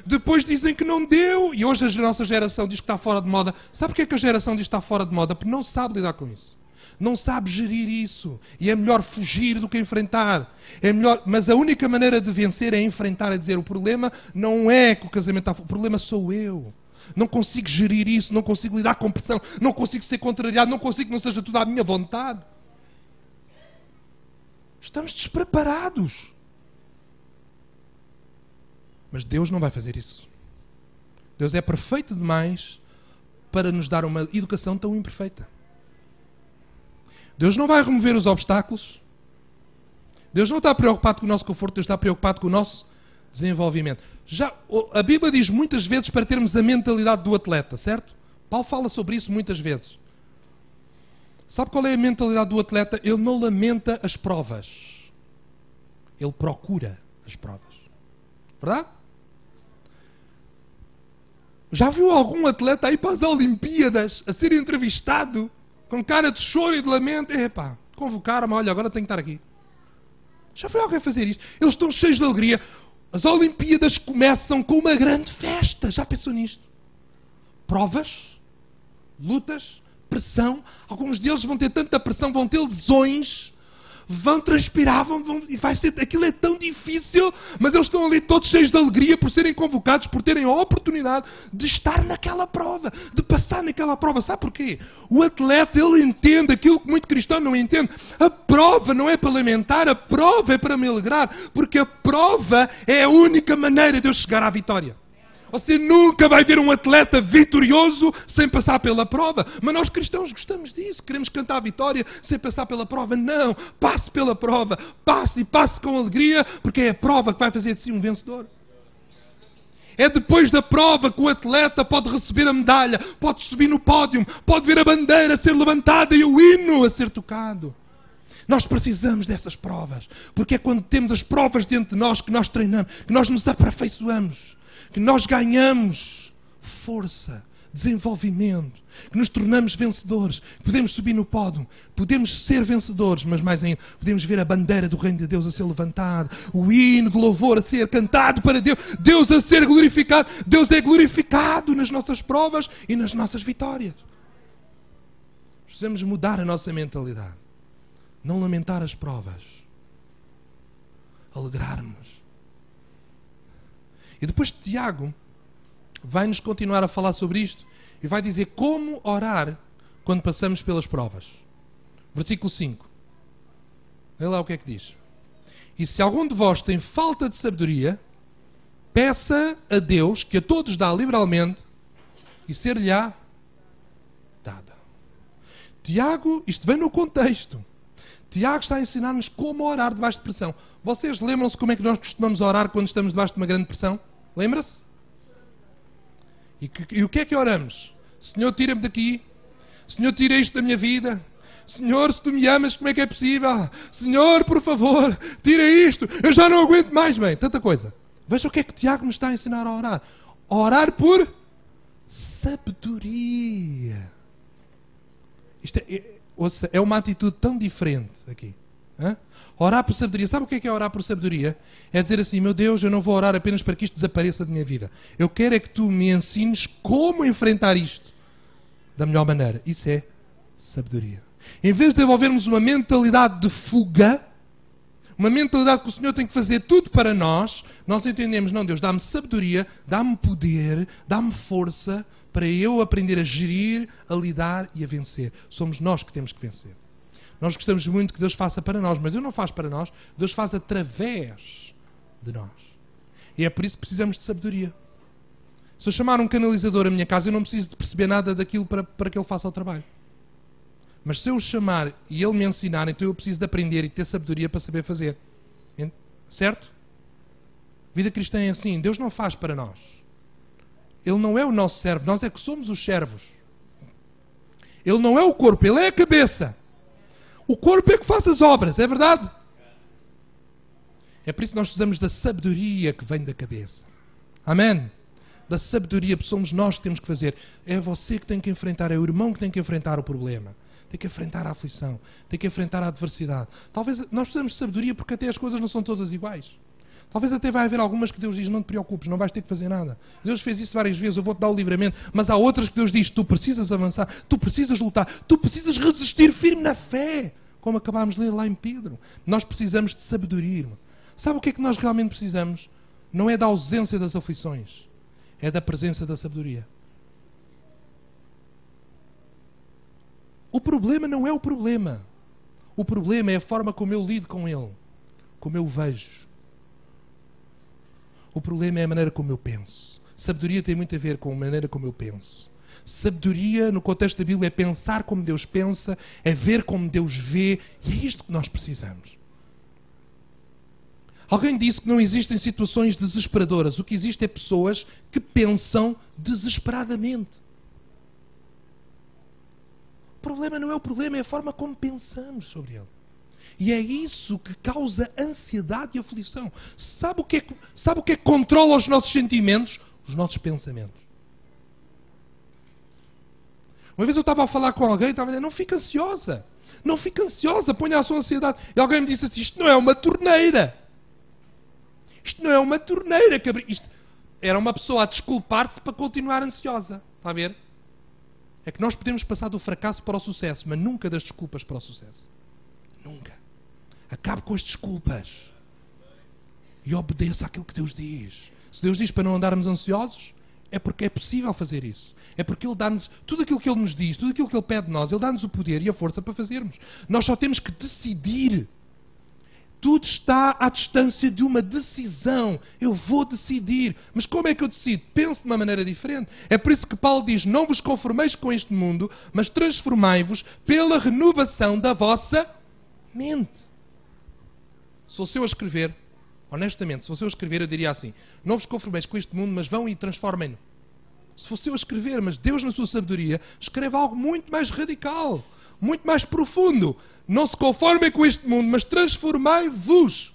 Depois dizem que não deu, e hoje a nossa geração diz que está fora de moda. Sabe porquê que a geração diz que está fora de moda? Porque não sabe lidar com isso. Não sabe gerir isso. E é melhor fugir do que enfrentar. É melhor, mas a única maneira de vencer é enfrentar, é dizer o problema não é que o casamento está. O problema sou eu não consigo gerir isso, não consigo lidar com pressão, não consigo ser contrariado, não consigo que não seja tudo à minha vontade. Estamos despreparados. Mas Deus não vai fazer isso. Deus é perfeito demais para nos dar uma educação tão imperfeita. Deus não vai remover os obstáculos. Deus não está preocupado com o nosso conforto, Deus está preocupado com o nosso desenvolvimento. Já, a Bíblia diz muitas vezes para termos a mentalidade do atleta, certo? Paulo fala sobre isso muitas vezes. Sabe qual é a mentalidade do atleta? Ele não lamenta as provas. Ele procura as provas. Verdade? Já viu algum atleta aí para as Olimpíadas a ser entrevistado com cara de choro e de lamento? Epá, convocaram-me, olha, agora tenho que estar aqui. Já foi alguém fazer isto? Eles estão cheios de alegria. As Olimpíadas começam com uma grande festa. Já pensou nisto? Provas, lutas, pressão. Alguns deles vão ter tanta pressão, vão ter lesões vão transpirar, vão, vão, e vai ser, aquilo é tão difícil, mas eles estão ali todos cheios de alegria por serem convocados, por terem a oportunidade de estar naquela prova, de passar naquela prova. Sabe porquê? O atleta, ele entende aquilo que muito cristão não entende. A prova não é para lamentar, a prova é para me alegrar, porque a prova é a única maneira de eu chegar à vitória. Você nunca vai ver um atleta vitorioso sem passar pela prova. Mas nós cristãos gostamos disso. Queremos cantar a vitória sem passar pela prova. Não. Passe pela prova. Passe e passe com alegria, porque é a prova que vai fazer de si um vencedor. É depois da prova que o atleta pode receber a medalha, pode subir no pódio, pode ver a bandeira ser levantada e o hino a ser tocado. Nós precisamos dessas provas, porque é quando temos as provas diante de nós que nós treinamos, que nós nos aperfeiçoamos que nós ganhamos força, desenvolvimento, que nos tornamos vencedores, podemos subir no pódio, podemos ser vencedores, mas mais ainda, podemos ver a bandeira do Reino de Deus a ser levantada, o hino de louvor a ser cantado para Deus, Deus a ser glorificado. Deus é glorificado nas nossas provas e nas nossas vitórias. Precisamos mudar a nossa mentalidade, não lamentar as provas, alegrarmos e depois Tiago vai nos continuar a falar sobre isto e vai dizer como orar quando passamos pelas provas. Versículo 5. Olha lá o que é que diz. E se algum de vós tem falta de sabedoria, peça a Deus, que a todos dá liberalmente, e ser-lhe-á dada. Tiago, isto vem no contexto. Tiago está a ensinar-nos como orar debaixo de pressão. Vocês lembram-se como é que nós costumamos orar quando estamos debaixo de uma grande pressão? Lembra-se? E, e, o que é que oramos? Senhor, tira-me daqui. Senhor, tira isto da minha vida. Senhor, se tu me amas, como é que é possível? Senhor, por favor, tira isto. Eu já não aguento mais, bem. Tanta coisa. Veja o que é que Tiago nos está a ensinar a orar. Orar por sabedoria. Isto é, é, é uma atitude tão diferente aqui. Hã? Orar por sabedoria. Sabe o que é, que é orar por sabedoria? É dizer assim: Meu Deus, eu não vou orar apenas para que isto desapareça da minha vida. Eu quero é que tu me ensines como enfrentar isto da melhor maneira. Isso é sabedoria. Em vez de desenvolvermos uma mentalidade de fuga, uma mentalidade que o Senhor tem que fazer tudo para nós, nós entendemos: Não, Deus, dá-me sabedoria, dá-me poder, dá-me força para eu aprender a gerir, a lidar e a vencer. Somos nós que temos que vencer. Nós gostamos muito que Deus faça para nós, mas Deus não faz para nós, Deus faz através de nós. E é por isso que precisamos de sabedoria. Se eu chamar um canalizador à minha casa, eu não preciso de perceber nada daquilo para, para que ele faça o trabalho. Mas se eu o chamar e ele me ensinar, então eu preciso de aprender e ter sabedoria para saber fazer. Certo? Vida cristã é assim. Deus não faz para nós. Ele não é o nosso servo. Nós é que somos os servos. Ele não é o corpo, ele é a cabeça. O corpo é que faz as obras, é verdade? É por isso que nós precisamos da sabedoria que vem da cabeça. Amém? Da sabedoria, somos nós que temos que fazer. É você que tem que enfrentar, é o irmão que tem que enfrentar o problema. Tem que enfrentar a aflição, tem que enfrentar a adversidade. Talvez nós precisamos de sabedoria porque até as coisas não são todas iguais. Talvez até vai haver algumas que Deus diz: não te preocupes, não vais ter que fazer nada. Deus fez isso várias vezes, eu vou-te dar o livramento. Mas há outras que Deus diz: tu precisas avançar, tu precisas lutar, tu precisas resistir firme na fé. Como acabámos de ler lá em Pedro. Nós precisamos de sabedoria. Sabe o que é que nós realmente precisamos? Não é da ausência das aflições, é da presença da sabedoria. O problema não é o problema. O problema é a forma como eu lido com ele, como eu vejo. O problema é a maneira como eu penso. Sabedoria tem muito a ver com a maneira como eu penso. Sabedoria, no contexto da Bíblia, é pensar como Deus pensa, é ver como Deus vê, e é isto que nós precisamos. Alguém disse que não existem situações desesperadoras. O que existe é pessoas que pensam desesperadamente. Problema não é o problema, é a forma como pensamos sobre ele. E é isso que causa ansiedade e aflição. Sabe o que é sabe o que, é que controla os nossos sentimentos? Os nossos pensamentos. Uma vez eu estava a falar com alguém e estava a dizer, não fica ansiosa. Não fique ansiosa, ponha a sua ansiedade. E alguém me disse assim: isto não é uma torneira. Isto não é uma torneira. Que isto... Era uma pessoa a desculpar-se para continuar ansiosa. Está a ver? É que nós podemos passar do fracasso para o sucesso, mas nunca das desculpas para o sucesso. Nunca. Acabe com as desculpas. E obedeça àquilo que Deus diz. Se Deus diz para não andarmos ansiosos, é porque é possível fazer isso. É porque Ele dá-nos tudo aquilo que Ele nos diz, tudo aquilo que Ele pede de nós, Ele dá-nos o poder e a força para fazermos. Nós só temos que decidir. Tudo está à distância de uma decisão. Eu vou decidir. Mas como é que eu decido? Penso de uma maneira diferente. É por isso que Paulo diz: Não vos conformeis com este mundo, mas transformai-vos pela renovação da vossa mente. Se fosse eu a escrever, honestamente, se fosse eu a escrever, eu diria assim: Não vos conformeis com este mundo, mas vão e transformem-no. Se fosse eu a escrever, mas Deus, na sua sabedoria, escreve algo muito mais radical muito mais profundo. Não se conformem com este mundo, mas transformai-vos.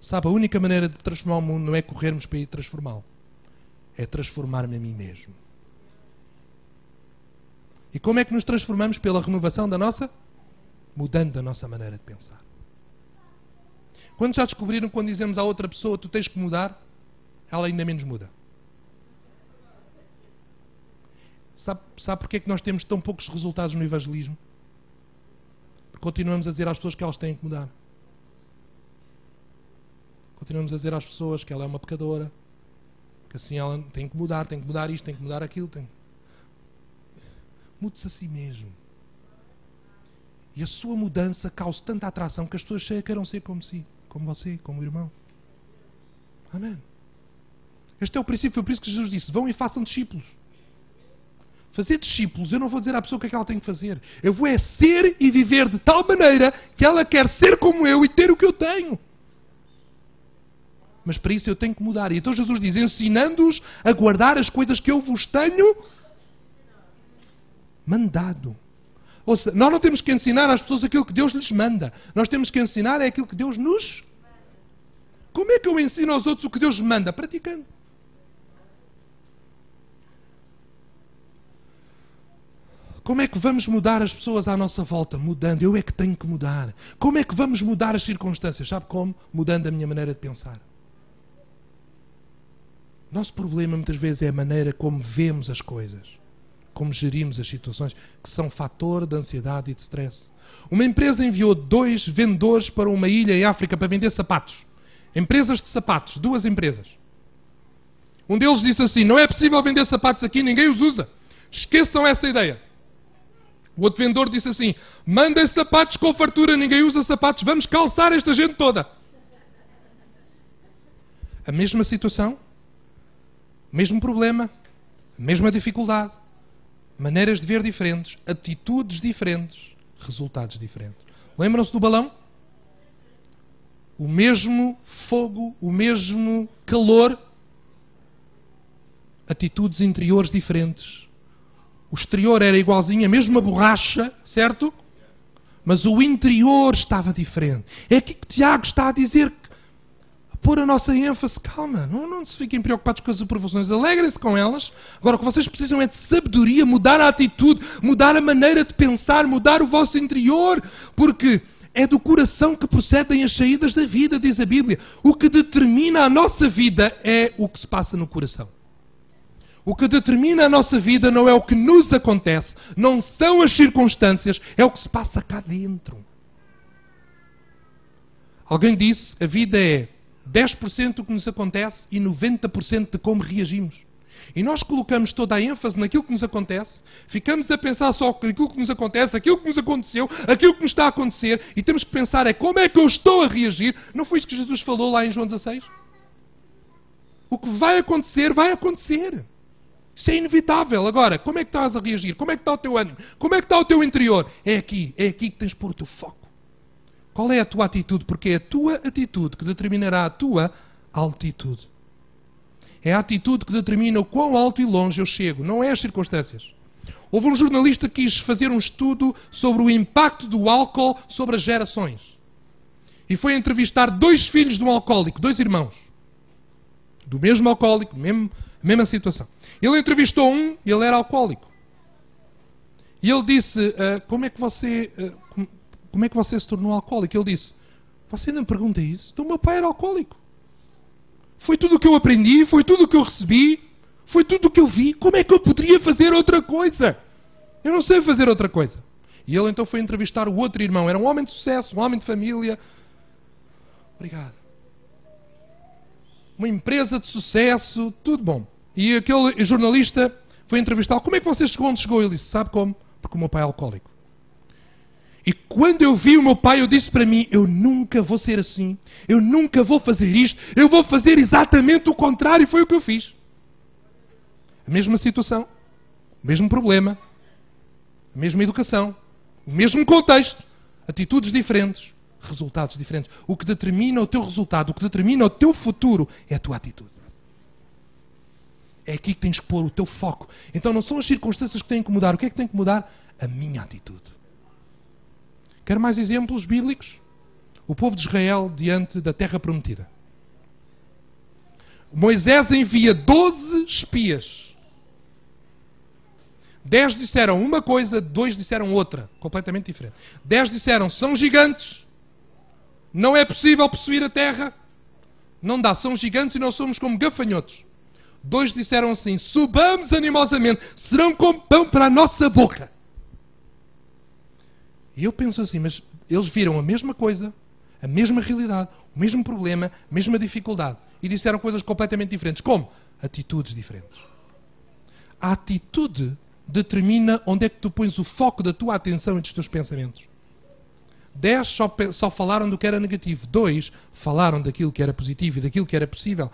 Sabe, a única maneira de transformar o mundo não é corrermos para ir transformá-lo. É transformar-me a mim mesmo. E como é que nos transformamos? Pela renovação da nossa? Mudando a nossa maneira de pensar. Quando já descobriram, quando dizemos à outra pessoa, tu tens que mudar, ela ainda menos muda. Sabe, sabe porque é que nós temos tão poucos resultados no evangelismo? Porque continuamos a dizer às pessoas que elas têm que mudar. Continuamos a dizer às pessoas que ela é uma pecadora, que assim ela tem que mudar, tem que mudar isto, tem que mudar aquilo. Tem... Mude-se a si mesmo. E a sua mudança causa tanta atração que as pessoas queiram ser como si, como você, como o irmão. Amém. Este é o princípio, por isso que Jesus disse: vão e façam discípulos. Fazer discípulos, eu não vou dizer à pessoa o que é que ela tem que fazer. Eu vou é ser e viver de tal maneira que ela quer ser como eu e ter o que eu tenho. Mas para isso eu tenho que mudar. E então Jesus diz: ensinando-os a guardar as coisas que eu vos tenho mandado. Ou seja, nós não temos que ensinar às pessoas aquilo que Deus lhes manda. Nós temos que ensinar é aquilo que Deus nos. Como é que eu ensino aos outros o que Deus manda? Praticando. Como é que vamos mudar as pessoas à nossa volta? Mudando. Eu é que tenho que mudar. Como é que vamos mudar as circunstâncias? Sabe como? Mudando a minha maneira de pensar. Nosso problema muitas vezes é a maneira como vemos as coisas, como gerimos as situações, que são fator de ansiedade e de stress. Uma empresa enviou dois vendedores para uma ilha em África para vender sapatos. Empresas de sapatos, duas empresas. Um deles disse assim: Não é possível vender sapatos aqui, ninguém os usa. Esqueçam essa ideia. O outro vendedor disse assim: mandem sapatos com fartura, ninguém usa sapatos, vamos calçar esta gente toda. A mesma situação, mesmo problema, mesma dificuldade, maneiras de ver diferentes, atitudes diferentes, resultados diferentes. Lembram-se do balão? O mesmo fogo, o mesmo calor, atitudes interiores diferentes, o exterior era igualzinho, a mesma borracha, certo? Mas o interior estava diferente. É aqui que Tiago está a dizer pôr a nossa ênfase, calma, não, não se fiquem preocupados com as aprovações, alegrem-se com elas. Agora, o que vocês precisam é de sabedoria, mudar a atitude, mudar a maneira de pensar, mudar o vosso interior, porque é do coração que procedem as saídas da vida, diz a Bíblia. O que determina a nossa vida é o que se passa no coração. O que determina a nossa vida não é o que nos acontece, não são as circunstâncias, é o que se passa cá dentro. Alguém disse: a vida é 10% do que nos acontece e 90% de como reagimos. E nós colocamos toda a ênfase naquilo que nos acontece, ficamos a pensar só naquilo que nos acontece, aquilo que nos aconteceu, aquilo que nos está a acontecer, e temos que pensar é como é que eu estou a reagir. Não foi isso que Jesus falou lá em João 16? O que vai acontecer, vai acontecer. Isso é inevitável. Agora, como é que estás a reagir? Como é que está o teu ânimo? Como é que está o teu interior? É aqui, é aqui que tens de pôr o teu foco. Qual é a tua atitude? Porque é a tua atitude que determinará a tua altitude. É a atitude que determina o quão alto e longe eu chego, não é as circunstâncias. Houve um jornalista que quis fazer um estudo sobre o impacto do álcool sobre as gerações. E foi entrevistar dois filhos de um alcoólico, dois irmãos. Do mesmo alcoólico, mesmo, mesma situação. Ele entrevistou um ele era alcoólico. E ele disse: uh, como, é que você, uh, como é que você se tornou alcoólico? Ele disse: Você ainda me pergunta isso? Então, meu pai era alcoólico. Foi tudo o que eu aprendi, foi tudo o que eu recebi, foi tudo o que eu vi. Como é que eu poderia fazer outra coisa? Eu não sei fazer outra coisa. E ele então foi entrevistar o outro irmão. Era um homem de sucesso, um homem de família. Obrigado. Uma empresa de sucesso, tudo bom. E aquele jornalista foi entrevistá-lo. Como é que você chegou onde chegou? Ele disse: Sabe como? Porque o meu pai é alcoólico. E quando eu vi o meu pai, eu disse para mim: Eu nunca vou ser assim. Eu nunca vou fazer isto. Eu vou fazer exatamente o contrário. E foi o que eu fiz. A mesma situação, o mesmo problema, a mesma educação, o mesmo contexto, atitudes diferentes, resultados diferentes. O que determina o teu resultado, o que determina o teu futuro é a tua atitude. É aqui que tens que pôr o teu foco. Então não são as circunstâncias que têm que mudar. O que é que tem que mudar? A minha atitude. Quer mais exemplos bíblicos? O povo de Israel diante da terra prometida. Moisés envia 12 espias. Dez disseram uma coisa, dois disseram outra, completamente diferente. Dez disseram são gigantes, não é possível possuir a terra, não dá, são gigantes e nós somos como gafanhotos. Dois disseram assim: subamos animosamente, serão como pão para a nossa boca. E eu penso assim, mas eles viram a mesma coisa, a mesma realidade, o mesmo problema, a mesma dificuldade. E disseram coisas completamente diferentes. Como? Atitudes diferentes. A atitude determina onde é que tu pões o foco da tua atenção e dos teus pensamentos. Dez só, só falaram do que era negativo. Dois falaram daquilo que era positivo e daquilo que era possível.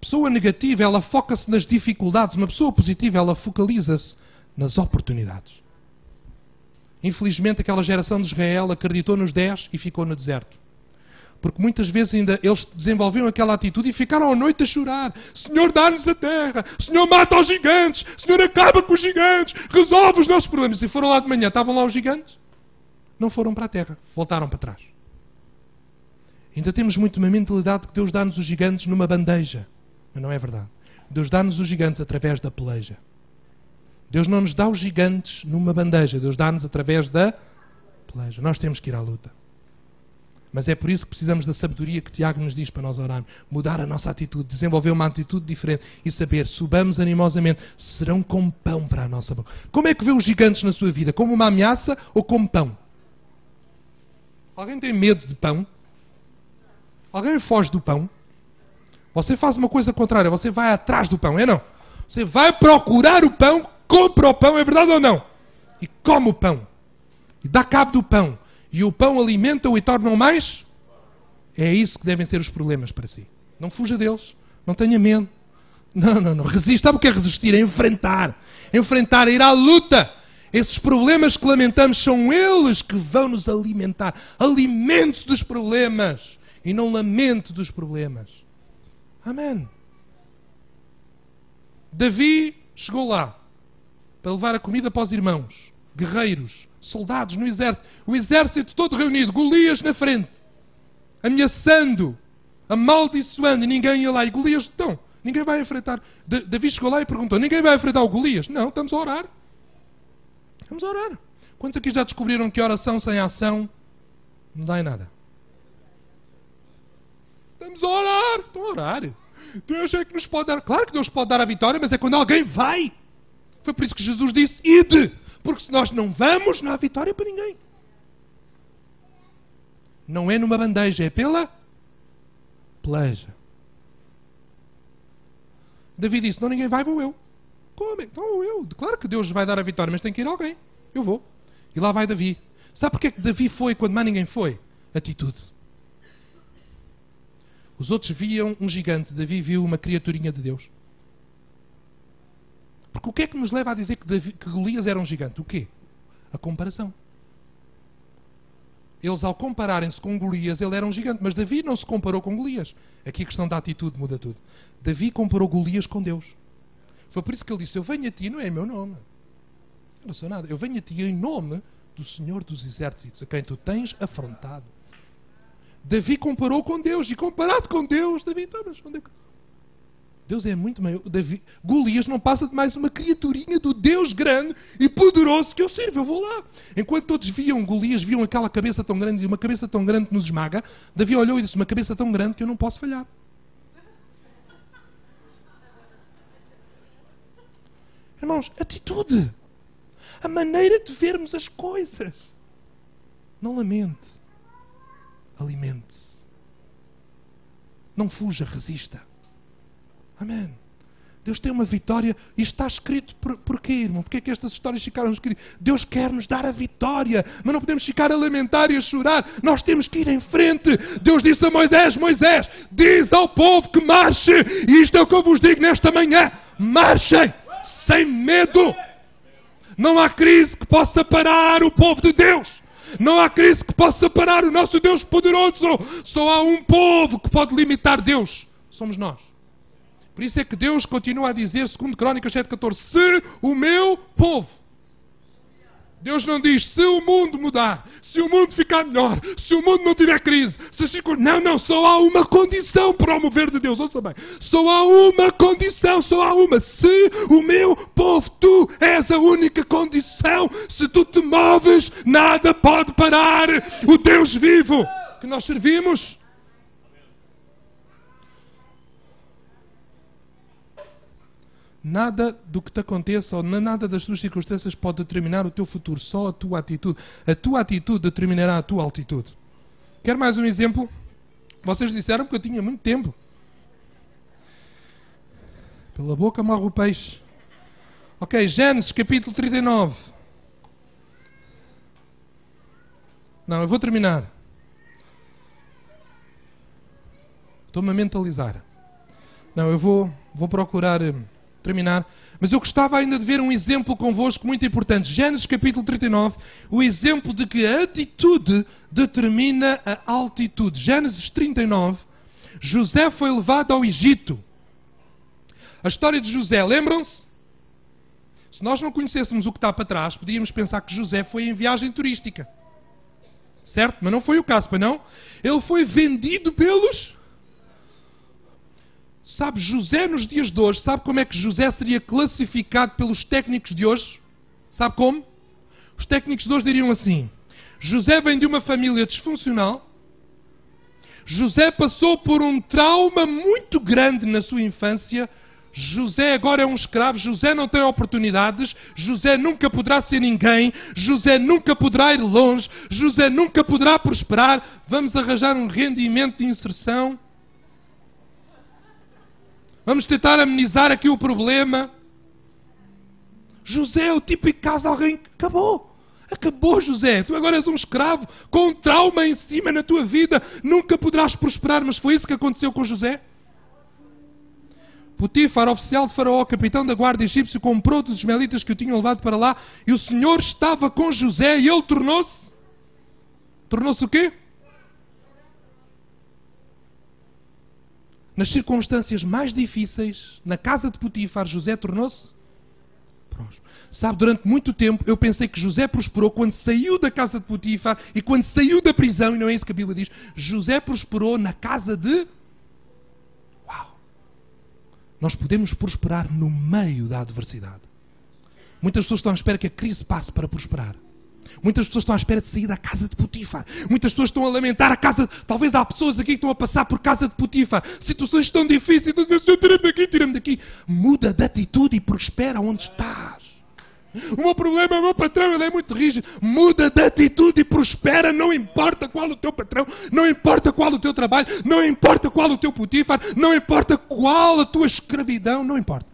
Pessoa negativa, ela foca-se nas dificuldades. Uma pessoa positiva, ela focaliza-se nas oportunidades. Infelizmente, aquela geração de Israel acreditou nos dez e ficou no deserto. Porque muitas vezes ainda eles desenvolviam aquela atitude e ficaram à noite a chorar. Senhor, dá-nos a terra. Senhor, mata os gigantes. Senhor, acaba com os gigantes. Resolve os nossos problemas. E foram lá de manhã. Estavam lá os gigantes? Não foram para a terra. Voltaram para trás. Ainda temos muito uma mentalidade que Deus dá-nos os gigantes numa bandeja. Mas não é verdade. Deus dá-nos os gigantes através da peleja. Deus não nos dá os gigantes numa bandeja. Deus dá-nos através da peleja. Nós temos que ir à luta. Mas é por isso que precisamos da sabedoria que Tiago nos diz para nós orarmos. Mudar a nossa atitude, desenvolver uma atitude diferente e saber, subamos animosamente, serão como pão para a nossa boca. Como é que vê os gigantes na sua vida? Como uma ameaça ou como pão? Alguém tem medo de pão? Alguém foge do pão? Você faz uma coisa contrária, você vai atrás do pão, é não? Você vai procurar o pão, compra o pão, é verdade ou não? E come o pão. E dá cabo do pão e o pão alimenta-o e torna-o mais? É isso que devem ser os problemas para si. Não fuja deles. Não tenha medo. Não, não, não. Resista. Sabe o que é resistir? É enfrentar. Enfrentar, é ir à luta. Esses problemas que lamentamos são eles que vão nos alimentar. Alimente dos problemas e não lamente dos problemas. Amém. Davi chegou lá para levar a comida para os irmãos, guerreiros soldados no exército, o exército todo reunido, Golias na frente, ameaçando, amaldiçoando, e ninguém ia lá. E Golias, então, ninguém vai enfrentar. Davi chegou lá e perguntou: ninguém vai enfrentar o Golias? Não, estamos a orar. Estamos a orar. Quantos aqui já descobriram que oração sem ação não dá em nada? Estamos a orar, estão a orar. Deus é que nos pode dar. Claro que Deus pode dar a vitória, mas é quando alguém vai. Foi por isso que Jesus disse: ide. Porque se nós não vamos, não há vitória para ninguém. Não é numa bandeja, é pela peleja. Davi disse: Não, ninguém vai, vou eu. Como? Então eu. Claro que Deus vai dar a vitória, mas tem que ir alguém. Eu vou. E lá vai Davi. Sabe porquê que Davi foi quando mais ninguém foi? Atitude. Os outros viam um gigante, Davi viu uma criaturinha de Deus. Porque o que é que nos leva a dizer que, Davi, que Golias era um gigante? O quê? A comparação. Eles, ao compararem-se com Golias, ele era um gigante. Mas Davi não se comparou com Golias. Aqui a questão da atitude muda tudo. Davi comparou Golias com Deus. Foi por isso que ele disse: Eu venho a ti, não é meu nome. Não sou nada. Eu venho a ti em nome do Senhor dos Exércitos, a quem tu tens afrontado. Davi comparou com Deus. E comparado com Deus, Davi, então, mas onde é que. Deus é muito maior. Davi, Golias não passa de mais uma criaturinha do Deus grande e poderoso que eu sirvo. Eu vou lá. Enquanto todos viam Golias, viam aquela cabeça tão grande e uma cabeça tão grande que nos esmaga, Davi olhou e disse: Uma cabeça tão grande que eu não posso falhar. Irmãos, atitude. A maneira de vermos as coisas. Não lamente. Alimente-se. Não fuja, resista. Amém. Deus tem uma vitória e está escrito por, porquê, irmão? Porquê é que estas histórias ficaram escritas? Deus quer nos dar a vitória, mas não podemos ficar a lamentar e a chorar. Nós temos que ir em frente. Deus disse a Moisés: Moisés, diz ao povo que marche. E isto é o que eu vos digo nesta manhã: marchem sem medo. Não há crise que possa parar o povo de Deus. Não há crise que possa parar o nosso Deus poderoso. Só há um povo que pode limitar Deus. Somos nós. Por isso é que Deus continua a dizer, segundo Crónicas 7,14, se o meu povo. Deus não diz se o mundo mudar, se o mundo ficar melhor, se o mundo não tiver crise, se ficar... Não, não, só há uma condição para o mover de Deus. Ouça bem. Só há uma condição, só há uma. Se o meu povo, tu és a única condição. Se tu te moves, nada pode parar o Deus vivo que nós servimos. Nada do que te aconteça ou nada das tuas circunstâncias pode determinar o teu futuro, só a tua atitude. A tua atitude determinará a tua altitude. Quer mais um exemplo? Vocês disseram que eu tinha muito tempo. Pela boca morre o peixe. Ok, Gênesis capítulo 39. Não, eu vou terminar. Estou-me a mentalizar. Não, eu vou, vou procurar. Terminar. Mas eu gostava ainda de ver um exemplo convosco muito importante. Gênesis capítulo 39, o exemplo de que a atitude determina a altitude. Gênesis 39, José foi levado ao Egito. A história de José, lembram-se? Se nós não conhecêssemos o que está para trás, podíamos pensar que José foi em viagem turística. Certo? Mas não foi o caso, para não? Ele foi vendido pelos Sabe, José nos dias de hoje, sabe como é que José seria classificado pelos técnicos de hoje? Sabe como? Os técnicos de hoje diriam assim: José vem de uma família disfuncional. José passou por um trauma muito grande na sua infância. José agora é um escravo. José não tem oportunidades. José nunca poderá ser ninguém. José nunca poderá ir longe. José nunca poderá prosperar. Vamos arranjar um rendimento de inserção. Vamos tentar amenizar aqui o problema. José o típico caso de alguém acabou. Acabou, José. Tu agora és um escravo com um trauma em cima na tua vida. Nunca poderás prosperar. Mas foi isso que aconteceu com José? Potifar, oficial de Faraó, capitão da guarda egípcio, comprou dos ismaelitas que o tinham levado para lá. E o Senhor estava com José e ele tornou-se. Tornou-se o quê? Nas circunstâncias mais difíceis, na casa de Potifar, José tornou-se próspero. Sabe, durante muito tempo eu pensei que José prosperou quando saiu da casa de Potifar e quando saiu da prisão, e não é isso que a Bíblia diz. José prosperou na casa de. Uau! Nós podemos prosperar no meio da adversidade. Muitas pessoas estão à espera que a crise passe para prosperar. Muitas pessoas estão à espera de sair da casa de Potifar. Muitas pessoas estão a lamentar a casa. Talvez há pessoas aqui que estão a passar por casa de Potifar. Situações tão difíceis. Senhor, tira-me daqui, tira-me daqui. Muda de atitude e prospera onde estás. O meu problema é o meu patrão, ele é muito rígido. Muda de atitude e prospera, não importa qual o teu patrão, não importa qual o teu trabalho, não importa qual o teu Potifar, não importa qual a tua escravidão, não importa.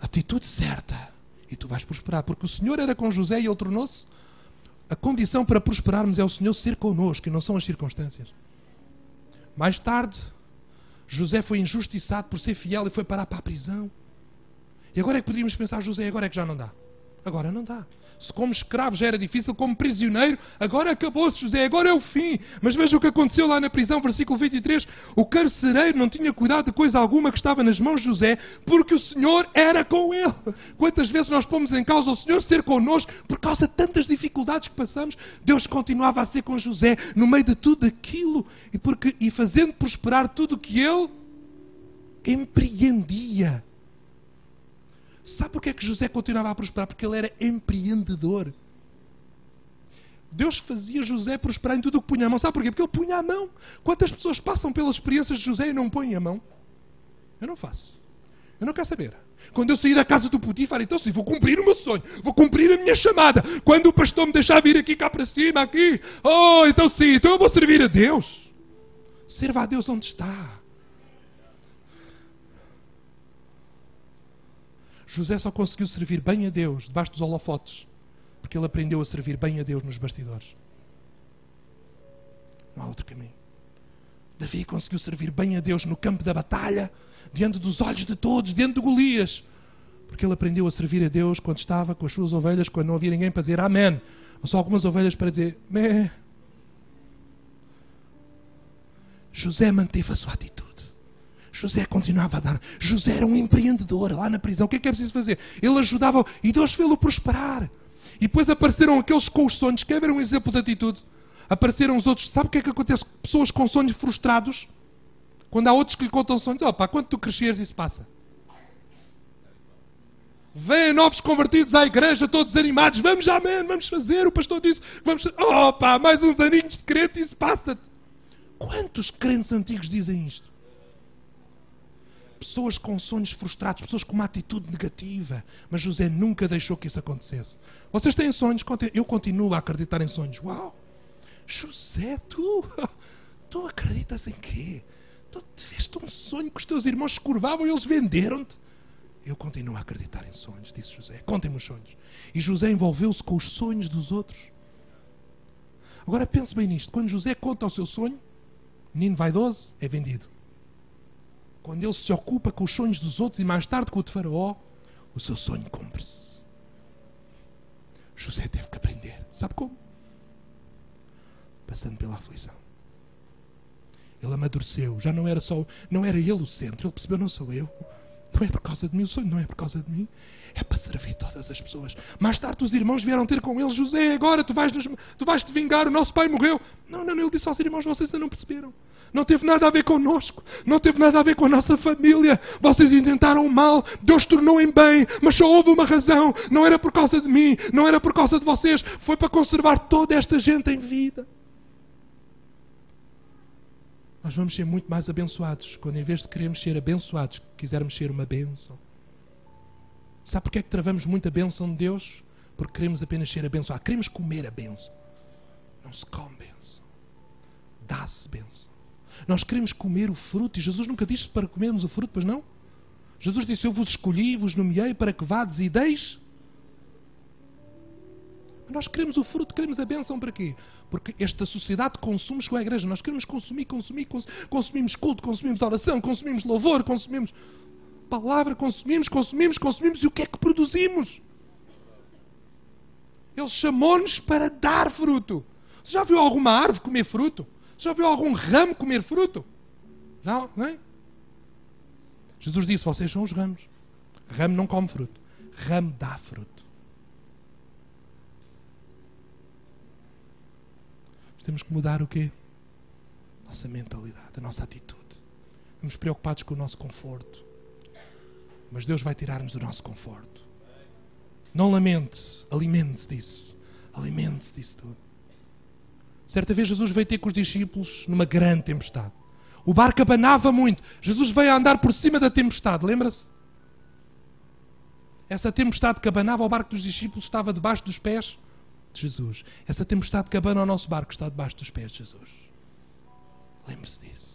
Atitude certa. E tu vais prosperar, porque o Senhor era com José e ele tornou-se a condição para prosperarmos é o Senhor ser connosco e não são as circunstâncias. Mais tarde, José foi injustiçado por ser fiel e foi parar para a prisão. E agora é que poderíamos pensar, José, agora é que já não dá. Agora não dá. Se como escravo já era difícil, como prisioneiro, agora acabou-se, José, agora é o fim. Mas veja o que aconteceu lá na prisão, versículo 23. O carcereiro não tinha cuidado de coisa alguma que estava nas mãos de José, porque o Senhor era com ele. Quantas vezes nós pomos em causa o Senhor ser connosco por causa de tantas dificuldades que passamos? Deus continuava a ser com José no meio de tudo aquilo e, porque, e fazendo prosperar tudo o que ele empreendia. Sabe porquê é que José continuava a prosperar? Porque ele era empreendedor. Deus fazia José prosperar em tudo o que punha a mão. Sabe porquê? Porque ele punha a mão. Quantas pessoas passam pelas experiências de José e não põem a mão? Eu não faço. Eu não quero saber. Quando eu sair da casa do Putifar, então sim, vou cumprir o meu sonho, vou cumprir a minha chamada. Quando o pastor me deixar vir aqui cá para cima, aqui, oh, então sim, então eu vou servir a Deus. Serva a Deus onde está. José só conseguiu servir bem a Deus debaixo dos holofotes porque ele aprendeu a servir bem a Deus nos bastidores. Não há outro caminho. Davi conseguiu servir bem a Deus no campo da batalha, diante dos olhos de todos, diante de Golias. Porque ele aprendeu a servir a Deus quando estava com as suas ovelhas, quando não havia ninguém para dizer Amém. Ou só algumas ovelhas para dizer Mé. José manteve a sua atitude. José continuava a dar. José era um empreendedor lá na prisão. O que é que é preciso fazer? Ele ajudava e Deus fez-lo prosperar. E depois apareceram aqueles com os sonhos. Quer ver um exemplo de atitude? Apareceram os outros. Sabe o que é que acontece? Pessoas com sonhos frustrados. Quando há outros que lhe contam sonhos, opa, quando tu cresceres isso passa. Vêm novos convertidos à igreja, todos animados. Vamos, amém, vamos fazer. O pastor disse, vamos. Opa, mais uns aninhos de crente isso passa-te. Quantos crentes antigos dizem isto? Pessoas com sonhos frustrados, pessoas com uma atitude negativa. Mas José nunca deixou que isso acontecesse. Vocês têm sonhos? Eu continuo a acreditar em sonhos. Uau! José, tu, tu acreditas em quê? Tu tiveste um sonho que os teus irmãos se curvavam e eles venderam-te. Eu continuo a acreditar em sonhos, disse José. Contem-me os sonhos. E José envolveu-se com os sonhos dos outros. Agora pense bem nisto. Quando José conta o seu sonho, menino vaidoso é vendido. Quando ele se ocupa com os sonhos dos outros e mais tarde com o de Faraó, o seu sonho cumpre-se. José teve que aprender. Sabe como? Passando pela aflição. Ele amadureceu. Já não era só, não era ele o centro. Ele percebeu, não sou eu. Não é por causa de mim, o sonho não é por causa de mim. É para servir todas as pessoas. Mais tarde os irmãos vieram ter com ele, José, agora tu vais, nos, tu vais te vingar, o nosso pai morreu. Não, não, não, ele disse aos irmãos, vocês ainda não perceberam. Não teve nada a ver connosco. Não teve nada a ver com a nossa família. Vocês intentaram mal. Deus tornou em bem. Mas só houve uma razão. Não era por causa de mim. Não era por causa de vocês. Foi para conservar toda esta gente em vida. Nós vamos ser muito mais abençoados quando, em vez de queremos ser abençoados, quisermos ser uma bênção. Sabe porquê é que travamos muita bênção de Deus? Porque queremos apenas ser abençoados. Queremos comer a bênção. Não se come bênção. Dá-se bênção. Nós queremos comer o fruto e Jesus nunca disse para comermos o fruto, pois não? Jesus disse: Eu vos escolhi, vos nomeei para que vades e deis. Nós queremos o fruto, queremos a bênção para quê? Porque esta sociedade consome com a igreja. Nós queremos consumir, consumir, consumimos culto, consumimos oração, consumimos louvor, consumimos palavra, consumimos, consumimos, consumimos e o que é que produzimos? Ele chamou-nos para dar fruto. Você já viu alguma árvore comer fruto? Já viu algum ramo comer fruto? Não, não é? Jesus disse: Vocês são os ramos. Ramo não come fruto. Ramo dá fruto. Nós temos que mudar o quê? Nossa mentalidade, a nossa atitude. Estamos preocupados com o nosso conforto. Mas Deus vai tirar-nos do nosso conforto. Não lamente, alimente-se disso. Alimente-se disso tudo. Certa vez Jesus veio ter com os discípulos numa grande tempestade. O barco abanava muito. Jesus veio a andar por cima da tempestade, lembra-se? Essa tempestade que abanava o barco dos discípulos estava debaixo dos pés de Jesus. Essa tempestade que abana o nosso barco está debaixo dos pés de Jesus. Lembre-se disso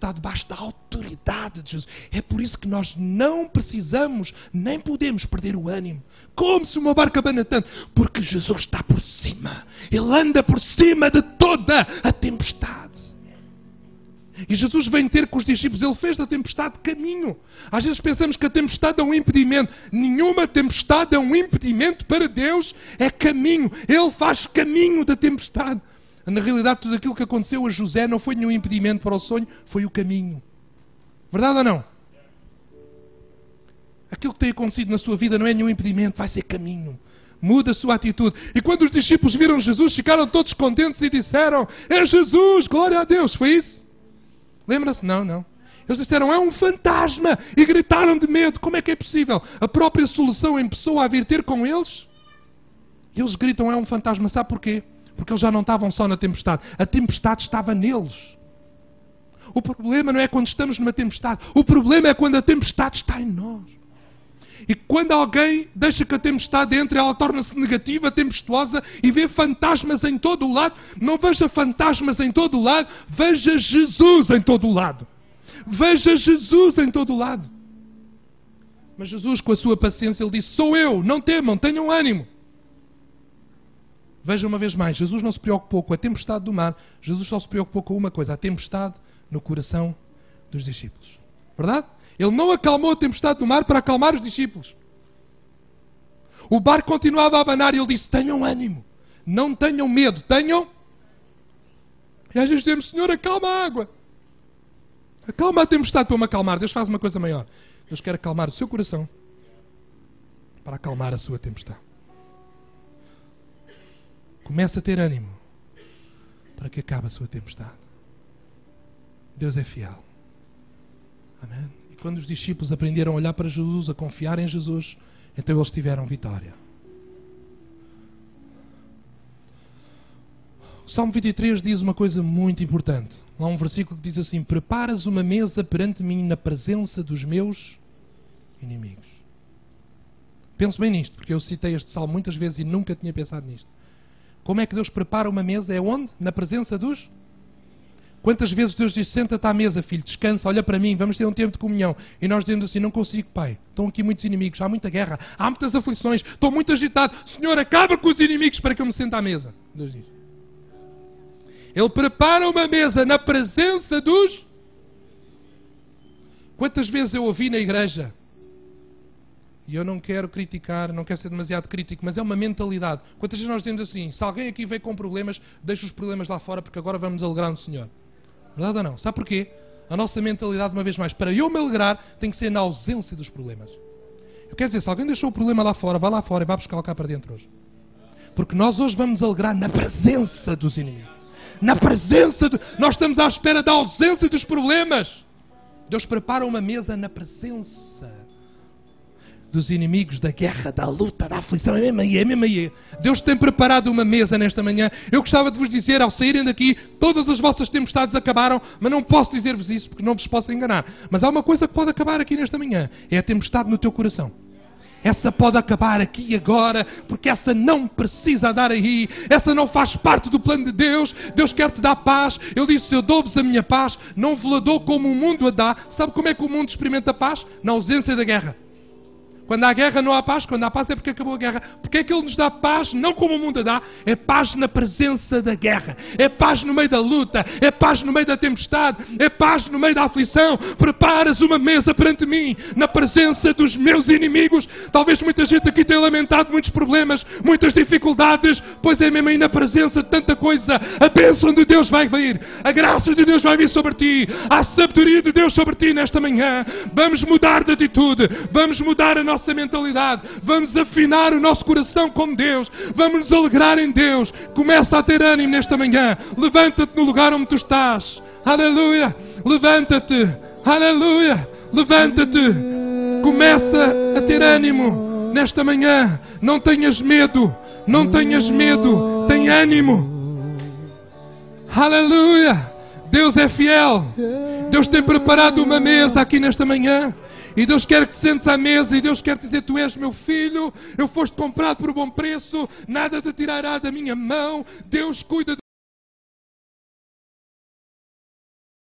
está debaixo da autoridade de Jesus. É por isso que nós não precisamos, nem podemos perder o ânimo. Como se uma barca abana tanto? Porque Jesus está por cima. Ele anda por cima de toda a tempestade. E Jesus vem ter com os discípulos, ele fez da tempestade caminho. Às vezes pensamos que a tempestade é um impedimento. Nenhuma tempestade é um impedimento para Deus, é caminho. Ele faz caminho da tempestade. Na realidade, tudo aquilo que aconteceu a José não foi nenhum impedimento para o sonho, foi o caminho. Verdade ou não? Aquilo que tem acontecido na sua vida não é nenhum impedimento, vai ser caminho. Muda a sua atitude. E quando os discípulos viram Jesus, ficaram todos contentes e disseram: É Jesus, glória a Deus. Foi isso? Lembra-se? Não, não. Eles disseram, é um fantasma! E gritaram de medo. Como é que é possível? A própria solução em pessoa a vir ter com eles? E eles gritam, é um fantasma. Sabe porquê? Porque eles já não estavam só na tempestade. A tempestade estava neles. O problema não é quando estamos numa tempestade. O problema é quando a tempestade está em nós. E quando alguém deixa que a tempestade entre, ela torna-se negativa, tempestuosa e vê fantasmas em todo o lado. Não veja fantasmas em todo o lado, veja Jesus em todo o lado. Veja Jesus em todo o lado. Mas Jesus, com a sua paciência, ele disse: Sou eu, não temam, tenham ânimo. Veja uma vez mais, Jesus não se preocupou com a tempestade do mar, Jesus só se preocupou com uma coisa: a tempestade no coração dos discípulos. Verdade? Ele não acalmou a tempestade do mar para acalmar os discípulos. O barco continuava a abanar e ele disse: Tenham ânimo, não tenham medo, tenham. E às vezes dizemos: Senhor, acalma a água. Acalma a tempestade para me acalmar. Deus faz uma coisa maior. Deus quer acalmar o seu coração para acalmar a sua tempestade. Comece a ter ânimo para que acabe a sua tempestade. Deus é fiel. Amém? E quando os discípulos aprenderam a olhar para Jesus, a confiar em Jesus, então eles tiveram vitória. O Salmo 23 diz uma coisa muito importante. Lá um versículo que diz assim: Preparas uma mesa perante mim na presença dos meus inimigos. Penso bem nisto, porque eu citei este salmo muitas vezes e nunca tinha pensado nisto. Como é que Deus prepara uma mesa? É onde? Na presença dos Quantas vezes Deus diz: Senta-te à mesa, filho, descansa, olha para mim, vamos ter um tempo de comunhão. E nós dizemos assim: Não consigo, pai. Estão aqui muitos inimigos, há muita guerra, há muitas aflições, estou muito agitado. Senhor, acaba com os inimigos para que eu me sente à mesa. Deus diz. Ele prepara uma mesa na presença dos. Quantas vezes eu ouvi na igreja? E eu não quero criticar, não quero ser demasiado crítico, mas é uma mentalidade. Quantas vezes nós dizemos assim: se alguém aqui veio com problemas, deixa os problemas lá fora, porque agora vamos alegrar no Senhor. Verdade ou não? Sabe porquê? A nossa mentalidade, uma vez mais, para eu me alegrar, tem que ser na ausência dos problemas. Eu quero dizer, se alguém deixou o problema lá fora, vai lá fora e vai buscar cá para dentro hoje. Porque nós hoje vamos alegrar na presença dos inimigos na presença de. Nós estamos à espera da ausência dos problemas. Deus prepara uma mesa na presença dos inimigos, da guerra, da luta, da aflição. É mesmo aí, é mesmo aí. Deus tem preparado uma mesa nesta manhã. Eu gostava de vos dizer, ao saírem daqui, todas as vossas tempestades acabaram, mas não posso dizer-vos isso porque não vos posso enganar. Mas há uma coisa que pode acabar aqui nesta manhã: é a tempestade no teu coração. Essa pode acabar aqui e agora, porque essa não precisa dar aí, essa não faz parte do plano de Deus. Deus quer te dar paz. Ele disse: Eu dou-vos a minha paz, não vos dou como o mundo a dá. Sabe como é que o mundo experimenta paz? Na ausência da guerra. Quando há guerra não há paz, quando há paz é porque acabou a guerra. Porque é que Ele nos dá paz, não como o mundo dá, é paz na presença da guerra, é paz no meio da luta, é paz no meio da tempestade, é paz no meio da aflição. Preparas uma mesa perante mim, na presença dos meus inimigos. Talvez muita gente aqui tenha lamentado muitos problemas, muitas dificuldades, pois é mesmo aí na presença de tanta coisa. A bênção de Deus vai vir, a graça de Deus vai vir sobre ti, a sabedoria de Deus sobre ti nesta manhã. Vamos mudar de atitude, vamos mudar a nossa nossa mentalidade, vamos afinar o nosso coração com Deus, vamos nos alegrar em Deus. Começa a ter ânimo nesta manhã. Levanta-te no lugar onde tu estás. Aleluia! Levanta-te! Aleluia! Levanta-te! Começa a ter ânimo nesta manhã. Não tenhas medo. Não tenhas medo. Tem ânimo. Aleluia! Deus é fiel. Deus tem preparado uma mesa aqui nesta manhã. E Deus quer que te sentes à mesa e Deus quer dizer: Tu és meu filho, eu foste comprado por bom preço, nada te tirará da minha mão. Deus cuida